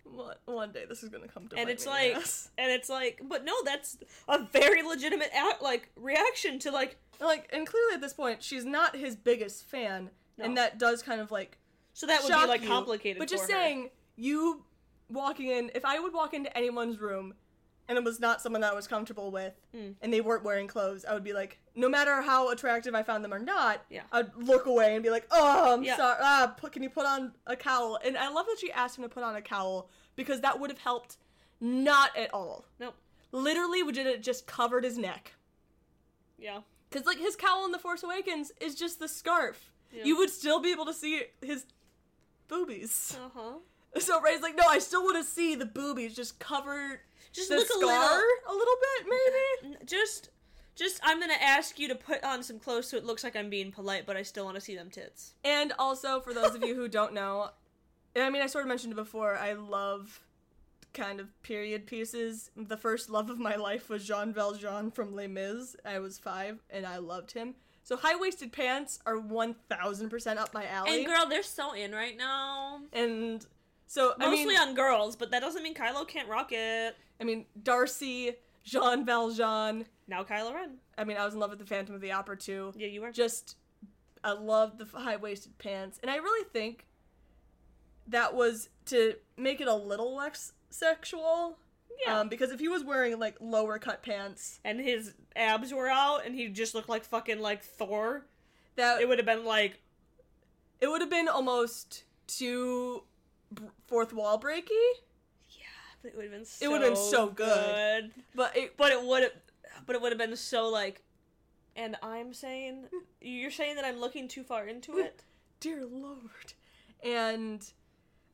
C: One, day this is gonna come to.
D: and it's
C: me in the
D: like,
C: ass.
D: and it's like, but no, that's a very legitimate act, like reaction to like,
C: like, and clearly at this point, she's not his biggest fan, and that does kind of like
D: so that would be like
C: you.
D: complicated.
C: But just
D: her.
C: saying, you walking in, if I would walk into anyone's room and it was not someone that I was comfortable with
D: Mm.
C: and they weren't wearing clothes, I would be like, no matter how attractive I found them or not,
D: Yeah.
C: I'd look away and be like, oh, I'm
D: Yeah.
C: sorry. Ah, put, can you put on a cowl? And I love that she asked him to put on a cowl because that would have helped not at all.
D: nope,
C: Literally, would it just covered his neck.
D: yeah,
C: Because, like, his cowl in The Force Awakens is just the scarf.
D: Yeah.
C: You would still be able to see his boobies.
D: uh huh.
C: So Rey's like, no, I still want to see the boobies just covered
D: Just
C: the
D: look a little,
C: a little bit, maybe.
D: Just just i'm gonna ask you to put on some clothes so it looks like i'm being polite but i still want to see them tits
C: And also, for those of you who don't know, I mean, I sort of mentioned it before. I love kind of period pieces. The first love of my life was Jean Valjean from Les Mis. I was five, and I loved him. So high waisted pants are one thousand percent up my alley.
D: and girl they're so in right now
C: And so I
D: mostly
C: mean,
D: on girls but that doesn't mean kylo can't rock it
C: I mean, Darcy, Jean Valjean.
D: now kylo ren
C: I mean, I was in love with the Phantom of the Opera too.
D: yeah you were
C: just I love the high waisted pants, and I really think that was to make it a little less sexual.
D: Yeah.
C: Um, because if he was wearing like lower cut pants,
D: and his abs were out and he just looked like fucking like thor
C: that
D: it would have been like
C: it would have been almost too fourth wall breaky.
D: But it would have been so
C: It would've been so good.
D: good.
C: But it,
D: but it would have but it would have been so like and i'm saying you're saying that i'm looking too far into it
C: dear lord, and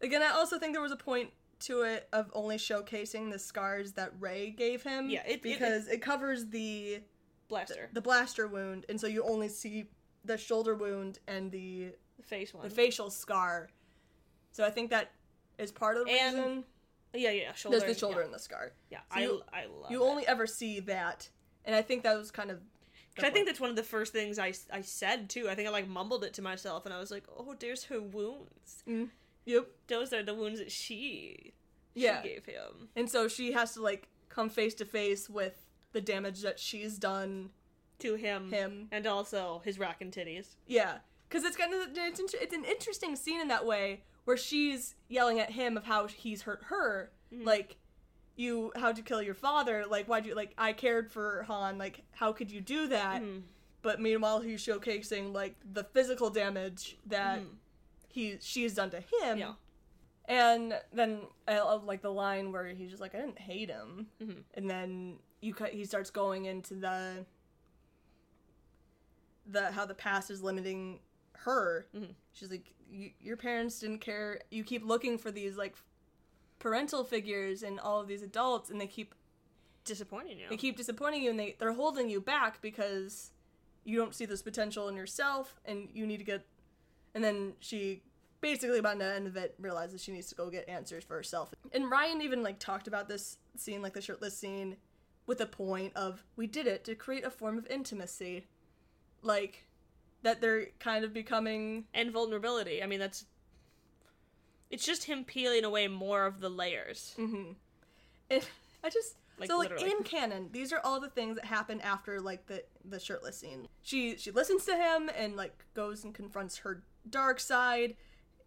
C: again, I also think there was a point to it of only showcasing the scars that Rey gave him.
D: Yeah, it- it-
C: because it covers the
D: blaster
C: the blaster wound, and so you only see the shoulder wound and the
D: the face one
C: the facial scar. So I think that is part of the
D: And
C: reason.
D: Yeah yeah shoulder
C: There's the shoulder
D: yeah,
C: and the scar.
D: yeah
C: So
D: i
C: you-
D: i love
C: You
D: it.
C: only ever see that, and I think that was kind of. the
D: 'Cause I think that's one of the first things I, I said too. I think I like mumbled it to myself, and I was like, "Oh, there's her wounds.
C: Mm, yep.
D: Those are the wounds that she
C: Yeah.
D: she gave him."
C: And so she has to like come face to face with the damage that she's done
D: To him,
C: him.
D: and also his rack and titties.
C: Yeah, because it's kind of it's, it's an interesting scene in that way where she's yelling at him of how he's hurt her, like you how'd you kill your father? Like why'd you like I cared for Han? Like how could you do that?
D: Mhm.
C: But meanwhile, he's showcasing like the physical damage that
D: Mhm.
C: he she's done to him.
D: Yeah.
C: And then I love like the line where he's just like I didn't hate him,
D: Mhm.
C: and then you cut he starts going into the the how the past is limiting her.
D: Mhm.
C: She's like, "You- your parents didn't care. You keep looking for these like parental figures and all of these adults, and they keep
D: Disappointing you.
C: they keep disappointing you, and they they're holding you back because you don't see this potential in yourself, and you need to get. And then she basically by the end of it realizes she needs to go get answers for herself. And Rian even like talked about this scene, like the shirtless scene, with a point of we did it to create a form of intimacy, like that they're kind of becoming
D: and vulnerability. I mean, that's. It's just him peeling away more of the layers.
C: Mm-hmm. And I just
D: Like,
C: so like
D: literally.
C: in canon, these are all the things that happen after like the the shirtless scene. She she listens to him and like goes and confronts her dark side,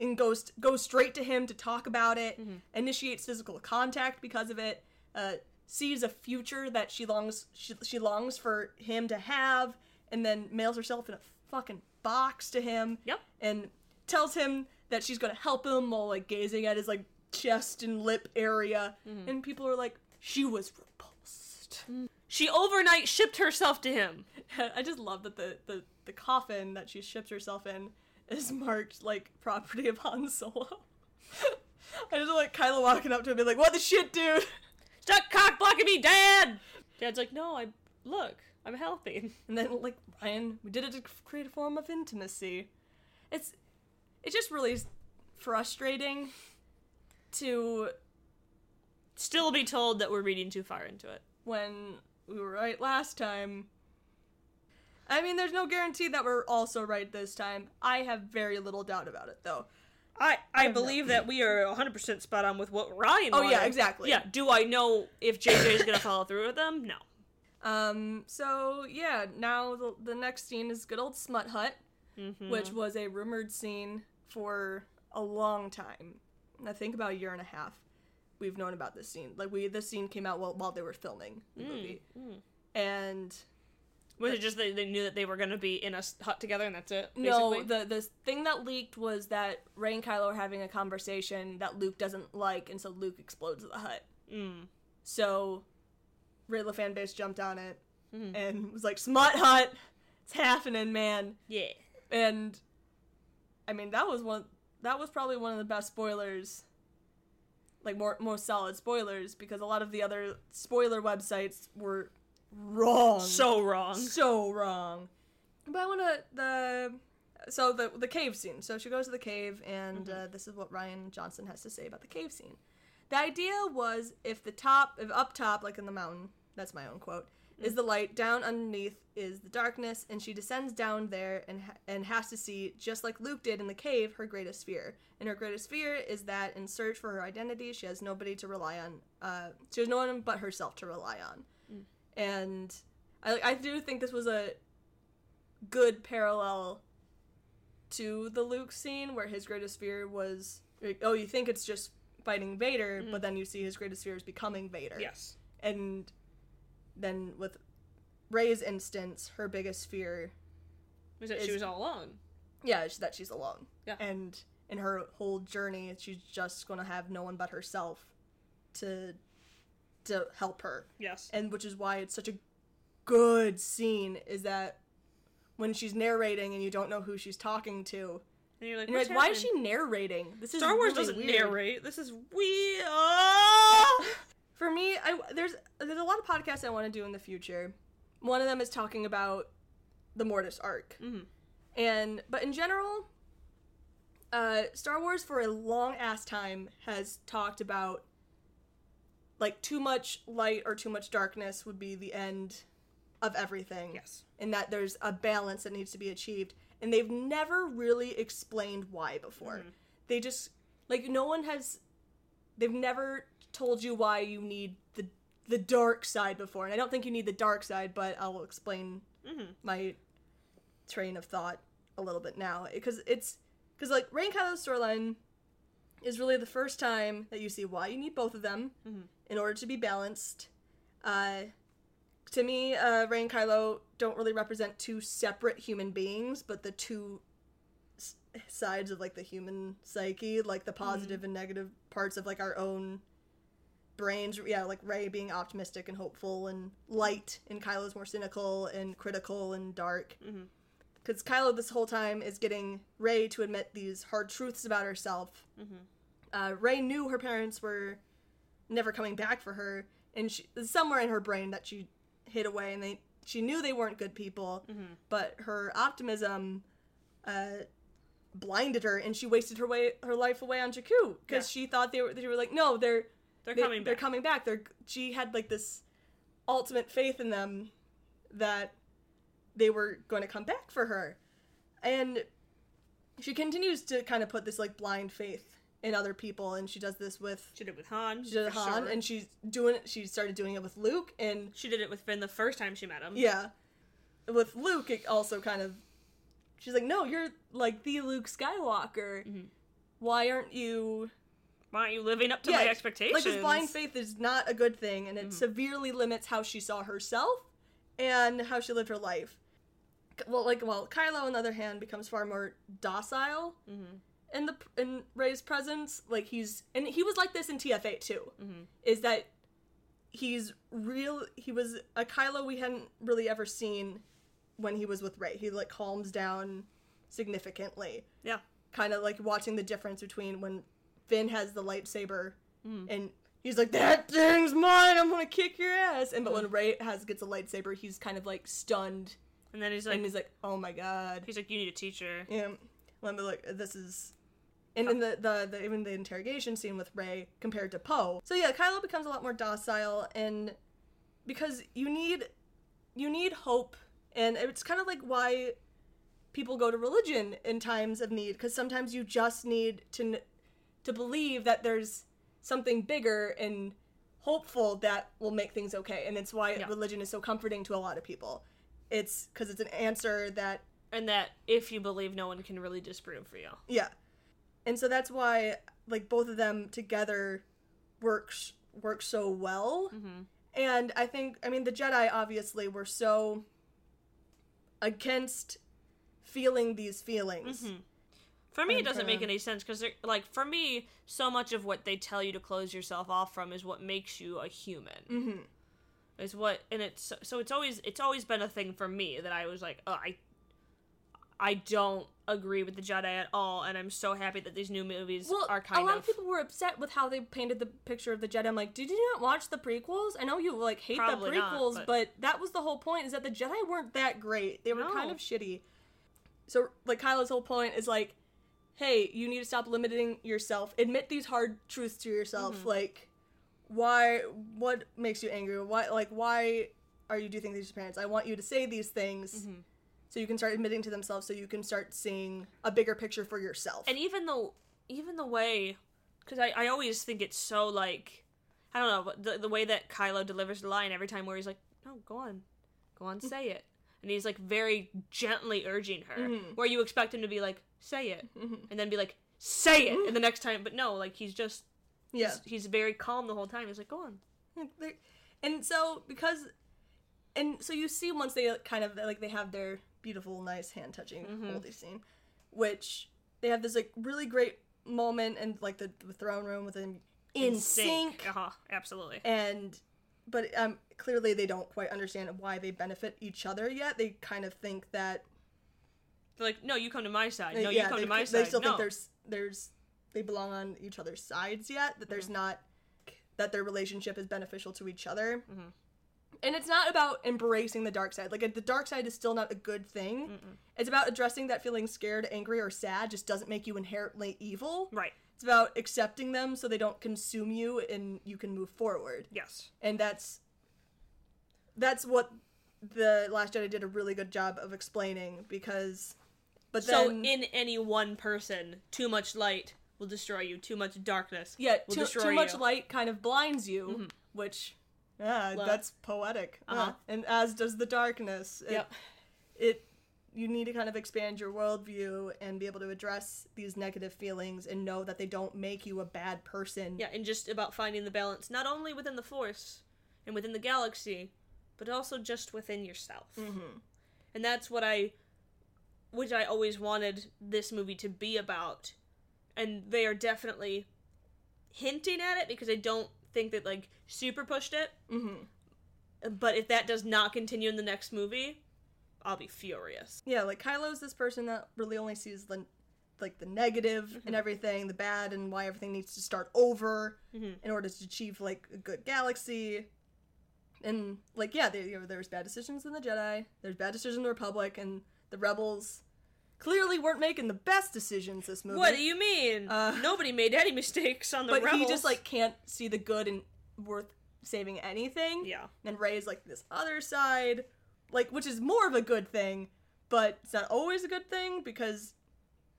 C: and goes goes straight to him to talk about it.
D: Mm-hmm.
C: Initiates physical contact because of it. Uh, sees a future that she longs she, she longs for him to have, and then mails herself in a fucking box to him
D: Yep.
C: and tells him that she's gonna help him while like gazing at his like chest and lip area
D: Mm-hmm.
C: and people are like she was repulsed
D: She overnight shipped herself to him.
C: i just love that the, the the coffin that she shipped herself in is marked like property of han solo i just like kylo walking up to him and be like what the shit dude
D: Stop cock blocking me, Dad. Dad's like, no, I look, I'm helping.
C: and then like rian we did it to create a form of intimacy it's it just really frustrating to
D: Still be told that we're reading too far into it.
C: when we were right last time. I mean, there's no guarantee that we're also right this time. I have very little doubt about it, though.
D: I, I
C: know.
D: believe that we are 100% spot on with what Rian
C: Oh, yeah, exactly.
D: Yeah, do I know if JJ is going to follow through with them? No.
C: Um, so yeah, now the, the next scene is good old Smut Hut,
D: Mm-hmm.
C: which was a rumored scene for a long time. I think about a year and a half. We've known about this scene. Like we, this scene came out while, while they were filming the
D: Mm,
C: movie, and
D: Was it just that they knew that they were going to be in a hut together and that's it?
C: no, the the thing that leaked was that Rey and Kylo are having a conversation that Luke doesn't like, and so Luke explodes the hut.
D: Mm.
C: So, Rey fan base jumped on it
D: Mhm.
C: and was like, "Smut Hut, it's happening, man."
D: Yeah.
C: and I mean that was one that was probably one of the best spoilers like more more solid spoilers because a lot of the other spoiler websites were wrong
D: So wrong.
C: so wrong but I want to the so the the cave scene so she goes to the cave and uh, this is what Rian Johnson has to say about the cave scene the idea was if the top if up top like in the mountain that's my own quote mm. is the light down underneath is the darkness and she descends down there and ha- and has to see just like Luke did in the cave her greatest fear. And her greatest fear is that in search for her identity she has nobody to rely on uh, she has no one but herself to rely on. Mm. And I, I do think this was a good parallel to the Luke scene where his greatest fear was like, oh you think it's just fighting Vader mm. but then you see his greatest fear is becoming Vader.
D: Yes.
C: and then with Rey's instance her biggest fear
D: Was that
C: Is-
D: she was all alone?
C: yeah that she's alone
D: Yeah.
C: and in her whole journey she's just going to have no one but herself to to help her
D: Yes.
C: and which is why it's such a good scene is that when she's narrating and you don't know who she's talking to
D: And you're like,
C: and you're like why is she narrating this is
D: Star Wars
C: really
D: doesn't
C: weird.
D: narrate. This is weird. Uh,
C: For me I, there's there's a lot of podcasts i want to do in the future. One of them is talking about the mortis arc.
D: Mhm.
C: and but in general uh star wars for a long ass time has talked about like too much light or too much darkness would be the end of everything.
D: Yes.
C: and that there's a balance that needs to be achieved. And they've never really explained why before. They just like no one has they've never told you why you need the the dark side before and i don't think you need the dark side but i'll explain
D: Mhm.
C: my train of thought a little bit now because it's because like Rain Kylo's storyline is really the first time that you see why you need both of them
D: Mhm.
C: in order to be balanced. Uh, to me, uh, Rey and Kylo don't really represent two separate human beings, but the two s- sides of like the human psyche, like the positive and negative parts of like our own brains. Yeah, like Rey being optimistic and hopeful, and light, and Kylo's more cynical and critical and dark. Because Kylo this whole time is getting Rey to admit these hard truths about herself.
D: Mhm.
C: Uh, Rey knew her parents were never coming back for her, and she, somewhere in her brain that she hid away, and they she knew they weren't good people,
D: Mhm.
C: but her optimism uh, blinded her, and she wasted her way her life away on Jakku because
D: Yeah.
C: she thought they were they were like no they're
D: They're
C: they-
D: coming
C: They're
D: back.
C: coming back. They're she had like this ultimate faith in them that they were going to come back for her, and she continues to kind of put this like blind faith in other people, and she does this with
D: She did it with Han.
C: she did it with Han,
D: sure.
C: and she's doing it. She started doing it with Luke, and
D: she did it with Finn the first time she met him.
C: yeah, with Luke, it also kind of she's like, no, you're like the Luke Skywalker.
D: Mm-hmm.
C: Why aren't you?
D: Why aren't you living up to my expectations?
C: Like this blind faith is not a good thing, and it
D: Mm-hmm.
C: severely limits how she saw herself and how she lived her life. Well, like, well, Kylo on the other hand becomes far more docile
D: Mhm.
C: in the in Rey's presence. Like he's and he was like this in TFA too.
D: Mhm.
C: Is that he's real? He was a Kylo we hadn't really ever seen when he was with Rey. He like calms down significantly
D: Yeah.
C: kind of like watching the difference between when Finn has the lightsaber
D: Mm.
C: and he's like that thing's mine I'm gonna kick your ass and but when Rey has gets a lightsaber he's kind of like stunned
D: And then he's like,
C: and he's like oh my god
D: he's like, you need a teacher.
C: yeah let me like this is And in the, the, the even the interrogation scene with Rey compared to Poe. So yeah, Kylo becomes a lot more docile and because you need you need hope and it's kind of like why people go to religion in times of need because sometimes you just need to to believe that there's something bigger and hopeful that will make things okay. And it's why
D: Yeah.
C: religion is so comforting to a lot of people. It's because it's an answer that
D: And that if you believe, no one can really disprove for you.
C: yeah. And so that's why like both of them together works work so well. Mm-hmm. And i think i mean the jedi obviously were so against feeling these feelings mm-hmm.
D: For me, it doesn't make any sense because, like, for me, so much of what they tell you to close yourself off from is what makes you a human. Mm-hmm. Is what, and it's so it's always it's always been a thing for me that I was like, oh, I, I don't agree with the Jedi at all, and I'm so happy that these new movies
C: well
D: are kind of.
C: a lot
D: of.
C: of people were upset with how they painted the picture of the jedi i'm like did you not watch the prequels i know you like hate
D: Probably
C: the
D: not,
C: prequels
D: but-
C: but... that was the whole point is that the jedi weren't that great they were
D: No.
C: kind of shitty so like kylo's whole point is like hey you need to stop limiting yourself. Admit these hard truths to yourself.
D: Mm-hmm.
C: like why what makes you angry? Why like why are you do things to your parents? I want you to say these things
D: Mm-hmm.
C: so you can start admitting to themselves so you can start seeing a bigger picture for yourself.
D: And even the even the way because I, I always think it's so like i don't know but the, the way that kylo delivers the line every time where he's like no go on. Go on say it and he's like very gently urging her mm-hmm. where you expect him to be like say it mm-hmm. and then be like say it mm-hmm. and the next time but no like he's just
C: yeah.
D: he's, he's very calm the whole time. He's like go on.
C: And so because and so you see once they kind of like they have their beautiful nice hand touching holy scene which they have this like really great moment and like the, the throne room with them in, sync,
D: uh-huh. Absolutely.
C: And but um clearly they don't quite understand why they benefit each other yet. They kind of think that
D: They're like no you come to my side. No
C: yeah,
D: you come to my
C: they
D: side.
C: They still
D: no.
C: think there's there's they belong on each other's sides yet that there's not that their relationship is beneficial to each other. And it's not about embracing the dark side. Like the dark side is still not a good thing. It's about addressing that feeling scared angry or sad just doesn't make you inherently evil.
D: Right
C: it's about accepting them so they don't consume you and you can move forward
D: yes
C: and that's that's what the last jedi did a really good job of explaining because but
D: So
C: then
D: in any one person, too much light will destroy you. Too much darkness
C: yeah too, too much
D: you.
C: light kind of blinds you which yeah
D: Love.
C: that's poetic
D: Uh-huh.
C: Uh, and as does the darkness it,
D: Yep.
C: it you need to kind of expand your worldview and be able to address these negative feelings and know that they don't make you a bad person
D: Yeah, and just about finding the balance not only within the Force and within the galaxy, but also just within yourself. Mm-hmm. And that's what I, which I always wanted this movie to be about. And they are definitely hinting at it because I don't think that like super pushed it. Mm-hmm. But if that does not continue in the next movie, I'll be furious.
C: yeah like kylo's this person that really only sees the like the negative and everything the bad and why everything needs to start over in order to achieve like a good galaxy and like yeah there, you know, there's bad decisions in the jedi there's bad decisions in the republic and the rebels clearly weren't making the best decisions this movie
D: What do you mean?
C: Uh,
D: Nobody made any mistakes on the
C: but
D: rebels.
C: he just like can't see the good and worth saving anything
D: Yeah.
C: and Ray is like this other side like which is more of a good thing but it's not always a good thing because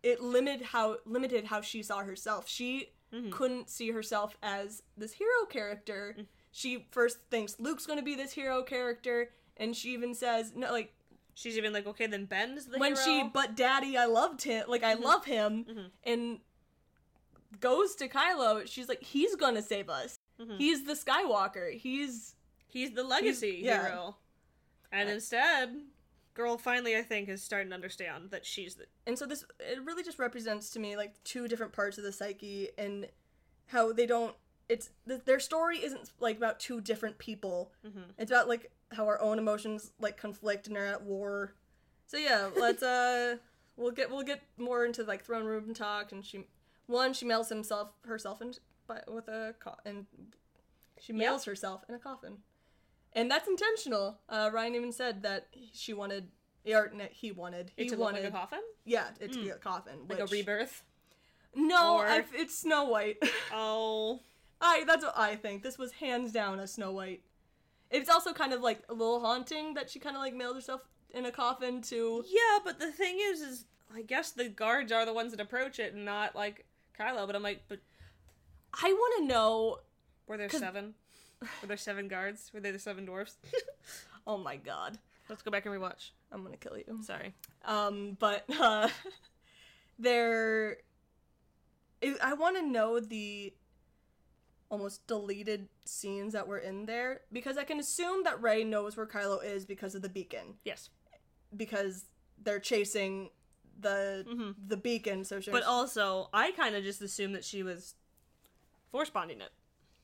C: it limited how limited how she saw herself. She mm-hmm. couldn't see herself as this hero character. Mm. She first thinks luke's going to be this hero character and she even says no like
D: She's even like, okay, then Ben's the
C: when
D: hero.
C: she but daddy i loved him like i mm-hmm. love him mm-hmm. and goes to kylo. She's like he's gonna save us. He's the skywalker. He's
D: He's the legacy
C: yeah.
D: hero. And instead, girl finally, I think, is starting to understand that she's the.
C: and so this it really just represents to me like two different parts of the psyche and how they don't it's th- their story isn't like about two different people. It's about like how our own emotions like conflict and are at war. So yeah let's uh we'll get we'll get more into like throne room talk and she one she mails himself herself in by, with a co- and she mails herself in a coffin and that's intentional uh rian even said that she wanted or no, he wanted he
D: It to look
C: wanted
D: like a coffin?
C: yeah, it to be a coffin.
D: Like a rebirth?
C: No,
D: Or-
C: I, it's Snow White.
D: Oh.
C: I that's what I think. This was hands down a Snow White. It's also kind of like a little haunting that she kind of like mailed herself in a coffin to.
D: Yeah, but the thing is, is I guess the guards are the ones that approach it and not like Kylo. But I'm like, but
C: I want to know.
D: were there
C: 'Cause-
D: seven? Were there seven guards? Were they the seven dwarfs?
C: Oh my god,
D: Let's go back and rewatch.
C: I'm gonna kill you.
D: Sorry.
C: Um, but uh, there. I- I want to know the almost deleted scenes that were in there because I can assume that Rey knows where Kylo is because of the beacon
D: Yes,
C: because they're chasing the
D: Mhm.
C: the beacon. So she's
D: but also I kind of just assumed that she was force bonding it.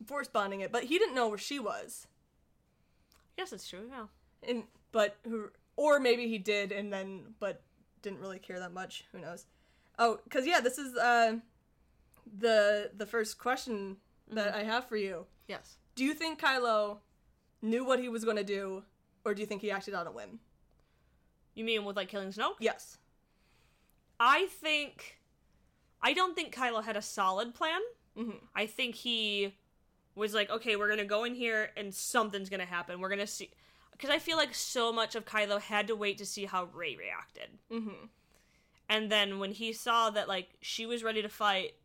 C: Force bonding it, but he didn't know where she was.
D: I guess it's true. Yeah.
C: And but who or maybe he did and then but didn't really care that much. Who knows? Oh, cuz yeah, this is uh the the first question that I have for you.
D: Yes.
C: Do you think Kylo knew what he was going to do or do you think he acted on a whim?
D: You mean with like killing Snoke?
C: Yes.
D: I think I don't think Kylo had a solid plan.
C: Mhm.
D: I think he was like, okay, we're gonna go in here and something's gonna happen. We're gonna see, because I feel like so much of Kylo had to wait to see how Rey reacted,
C: Mhm.
D: and then when he saw that like she was ready to fight,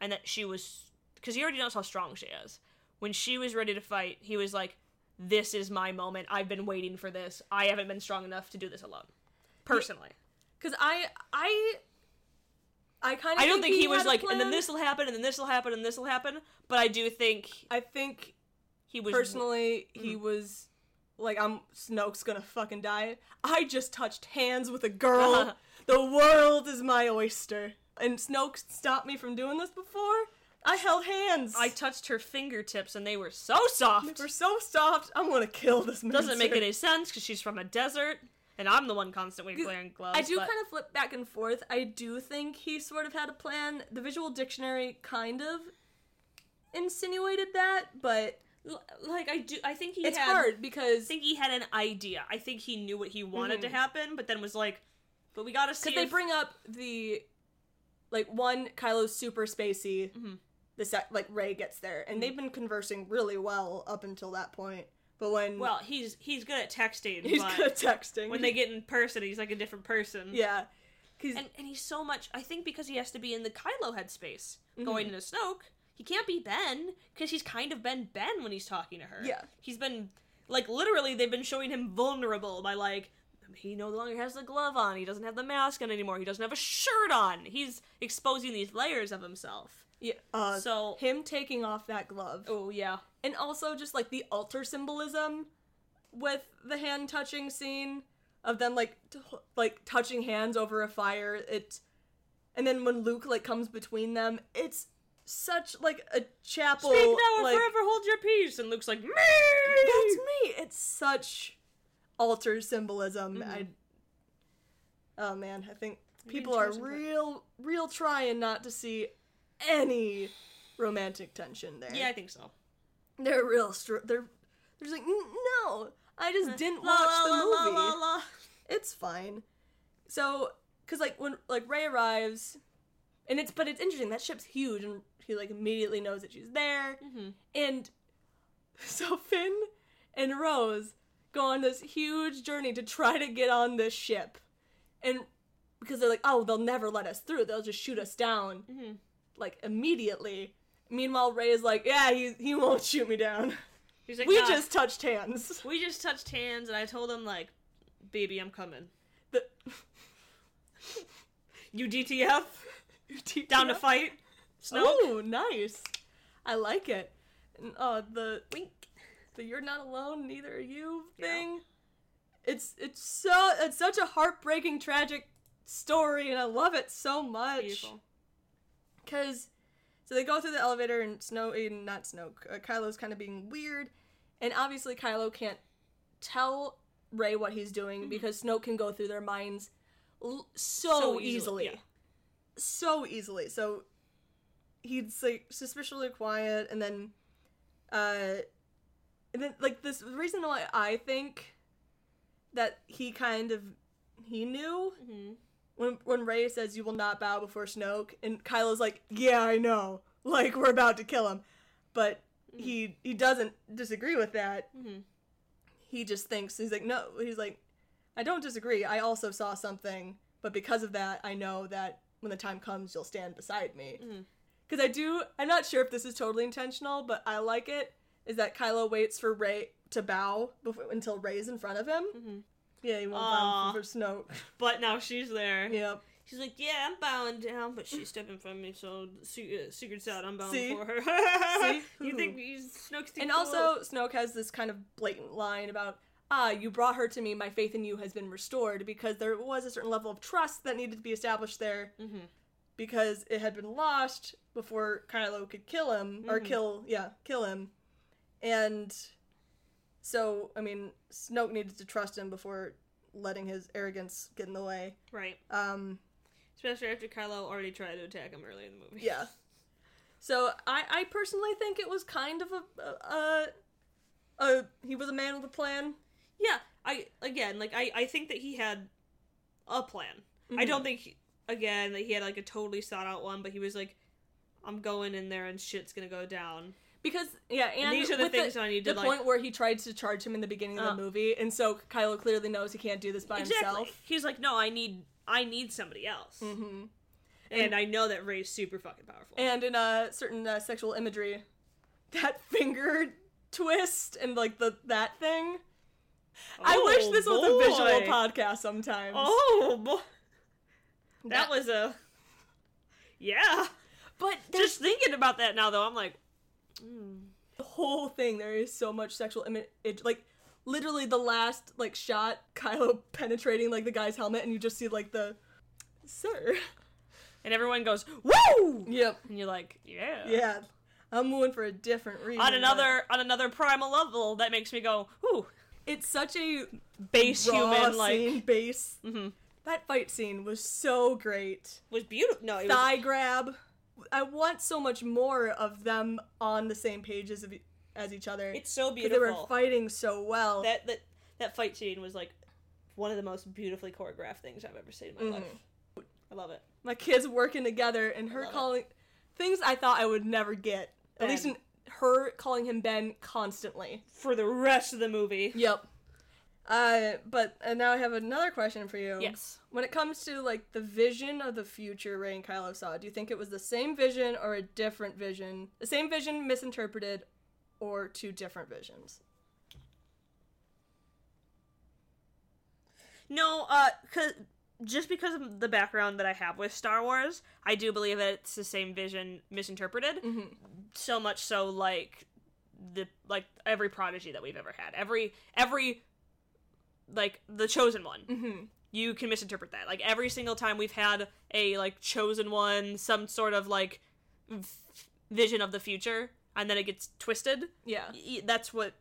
D: and that she was, because he already knows how strong she is. When she was ready to fight, he was like, "This is my moment. I've been waiting for this. I haven't been strong enough to do this alone." Personally.
C: Cuz I I I kind of
D: I don't think he, was like, and then this will happen, and then this will happen, and this will happen. But I do think
C: I think
D: he was
C: personally he hmm. was like i'm snoke's gonna fucking die. I just touched hands with a girl. The world is my oyster. And snoke stopped me from doing this before? I held hands.
D: I touched her fingertips, and they were so soft.
C: we're so soft. I'm gonna kill this
D: Doesn't make any sense because she's from a desert, and I'm the one constantly wearing gloves.
C: I do
D: but-
C: kind of flip back and forth. I do think he sort of had a plan. The visual dictionary kind of insinuated that, but
D: like I do. I think he
C: it's
D: had.
C: hard because I
D: think he had an idea. I think he knew what he wanted to
C: Mhm.
D: happen, but then was like, "But we gotta see."
C: because they bring up the like one Kylo's super spacey.
D: Mhm.
C: The sec- like Rey gets there, and they've been conversing really well up until that point. But when
D: Well, he's he's good at texting.
C: he's
D: but
C: good at texting,
D: when they get in person, he's like a different person.
C: yeah,
D: and and he's so much. I think because he has to be in the Kylo headspace
C: Mm-hmm.
D: going into Snoke, he can't be Ben because he's kind of been Ben when he's talking to her.
C: Yeah.
D: he's been like literally they've been showing him vulnerable by like he no longer has the glove on, he doesn't have the mask on anymore, he doesn't have a shirt on. He's exposing these layers of himself.
C: Yeah, uh,
D: So
C: him taking off that glove.
D: oh yeah,
C: and also just like the altar symbolism with the hand touching scene of them like t- like touching hands over a fire it and then when luke like comes between them it's such like a chapel
D: speak now or
C: like,
D: forever hold your peace. And Luke's like me.
C: that's me it's such altar symbolism
D: Mm-hmm.
C: i oh man i think people are real real trying not to see any romantic tension there.
D: Yeah, I think so.
C: they're real str- they're they're just like no i just didn't watch
D: la,
C: the movie. it's fine. So because like when like rey arrives and it's but it's interesting that ship's huge and he like immediately knows that she's there.
D: Mhm.
C: and so finn and rose go on this huge journey to try to get on this ship. And because they're like oh they'll never let us through they'll just shoot us down.
D: Mhm.
C: Like immediately meanwhile rey is like yeah he, he won't shoot me down
D: He's like,
C: we
D: "Nah,
C: just touched hands.
D: we just touched hands, and I told him like, baby, I'm coming.
C: The,
D: You DTF down to fight. Snoke.
C: Oh, nice. I like it. And, uh, the wink, the "You're not alone, neither are you" thing. It's it's so it's such a heartbreaking, tragic story, and I love it so much.
D: Beautiful.
C: Cause so they go through the elevator, and Snow, eh, not Snow, uh, Kylo's kind of being weird, and obviously Kylo can't tell Rey what he's doing because Snow can go through their minds l- so,
D: Mm-hmm. So
C: easily,
D: easily, yeah.
C: so easily. So he's like suspiciously quiet, and then, uh, and then like this the reason why I think that he kind of he knew
D: Mhm.
C: When when Rey says you will not bow before Snoke, and Kylo's like, yeah, I know, like we're about to kill him, but mm-hmm. he he doesn't disagree with that.
D: Mhm.
C: He just thinks he's like, no, he's like, I don't disagree. I also saw something, but because of that, I know that when the time comes, you'll stand beside me.
D: Mm-hmm.
C: Because I do, I'm not sure if this is totally intentional, but I like it. Is that Kylo waits for Rey to bow before, until Rey's in front of him?
D: Mm-hmm.
C: Yeah, he won't
D: Aw.
C: bow for Snoke.
D: But now she's there.
C: yep.
D: She's like, yeah, I'm bowing down, but she's stepping from me, so se- uh, secret's out. I'm bowing
C: See?
D: for her.
C: See?
D: you think Snoke's too
C: And
D: cool?
C: also, Snoke has this kind of blatant line about, ah, you brought her to me, my faith in you has been restored, because there was a certain level of trust that needed to be established there,
D: Mhm.
C: because it had been lost before Kylo could kill him, or
D: Mhm.
C: kill, yeah, kill him. And so, I mean, Snoke needed to trust him before letting his arrogance get in the way.
D: right,
C: Um,
D: especially after Kylo already tried to attack him early in the movie.
C: Yeah. So I, I personally think it was kind of a, a, a, a he was a man with a plan.
D: Yeah, I again like I I think that he had a plan. I
C: Mhm.
D: don't think he- again that he had like a totally thought out one, but he was like, I'm going in there and shit's gonna go down.
C: Because yeah, and,
D: these are the things I need to,
C: the
D: like-
C: point where he tried to charge him in the beginning of
D: Uh.
C: the movie, and so Kylo clearly knows he can't do this by himself.
D: He's like, no, I need I need somebody else,
C: hmm
D: and I know that Rey's super fucking powerful.
C: And in a certain uh, sexual imagery, that finger twist and like the that thing. I wish
D: Oh,
C: this was a visual podcast sometimes.
D: Oh boy, that,
C: That-
D: was a yeah.
C: but
D: Just thinking about that now, though, I'm like, mm.
C: the whole thing there is so much sexual image like literally the last like shot kylo penetrating like the guy's helmet and you just see like the sir.
D: And everyone goes woo,
C: yep.
D: And you're like, yeah,
C: yeah. I'm moving for a different reason
D: On
C: but
D: another on another primal level, that makes me go, ooh,
C: it's such a
D: base human like
C: base.
D: Mhm.
C: that fight scene was so great.
D: Was beautiful. No, it was
C: thigh grab i want so much more of them on the same page as, as each other
D: it's so
C: because they were fighting so well
D: that that that fight scene was like one of the most beautifully choreographed things I've ever seen in my mm-hmm. life. I love it.
C: my kids working together and her
D: love it.
C: calling things I thought I would never get. At least in her calling him Ben constantly.
D: For the rest of the movie.
C: Yep. Uh, but uh, now I have another question for you.
D: Yes.
C: When it comes to like the vision of the future Rey and Kylo saw, do you think it was the same vision or a different vision? The same vision misinterpreted, or two different visions?
D: No, uh, cause just because of the background that I have with Star Wars, I do believe that it's the same vision misinterpreted.
C: Mhm.
D: So much so, like the like every prodigy that we've ever had, every every like the chosen one,
C: Mm-hmm.
D: you can misinterpret that. Like every single time we've had a like chosen one, some sort of like v- vision of the future, and then it gets twisted.
C: Yeah.
D: y- that's what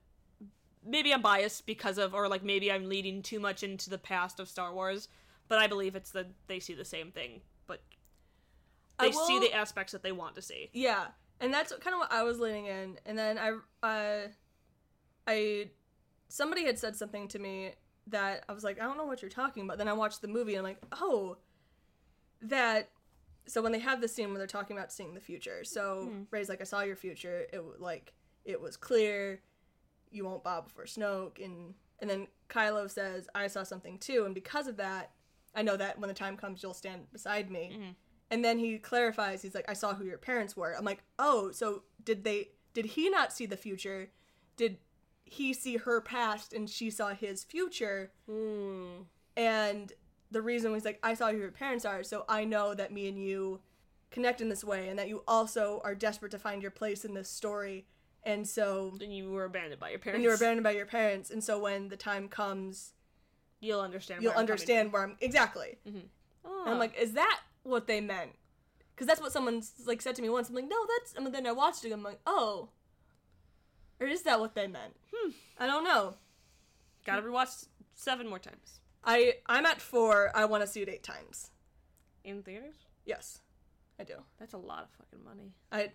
D: maybe I'm biased because of or like maybe I'm leading too much into the past of Star Wars, but I believe it's that they see the same thing, but
C: I
D: they see the aspects that they want to see.
C: Yeah, and that's kind of what I was leaning in. And then I, uh, I, somebody had said something to me that I was like, I don't know what you're talking about. Then I watched the movie and I'm like, oh, that. So when they have the scene where they're talking about seeing the future, so mm-hmm. Rey's like, I saw your future. It like it was clear. You won't bow before Snoke, and and then Kylo says, I saw something too, and because of that, I know that when the time comes, you'll stand beside me. Mm-hmm. And then he clarifies, he's like, I saw who your parents were. I'm like, oh, so did they, did he not see the future? Did he see her past and she saw his future? Hmm. And the reason was like, I saw who your parents are, so I know that me and you connect in this way and that you also are desperate to find your place in this story. And so,
D: And you were abandoned by your parents.
C: and you were abandoned by your parents. And so when the time comes,
D: You'll understand.
C: you'll
D: where
C: understand where I'm, exactly.
D: from.
C: And I'm like, ah. is that what they meant? Because that's what someone like said to me once. I'm like, no, that's. And then I watched it. I'm like, oh, or is that what they meant? Hmm. I don't know.
D: gotta rewatch seven more times
C: I I'm at four. I want to see it eight times.
D: in theaters.
C: Yes, I do.
D: That's a lot of fucking money.
C: I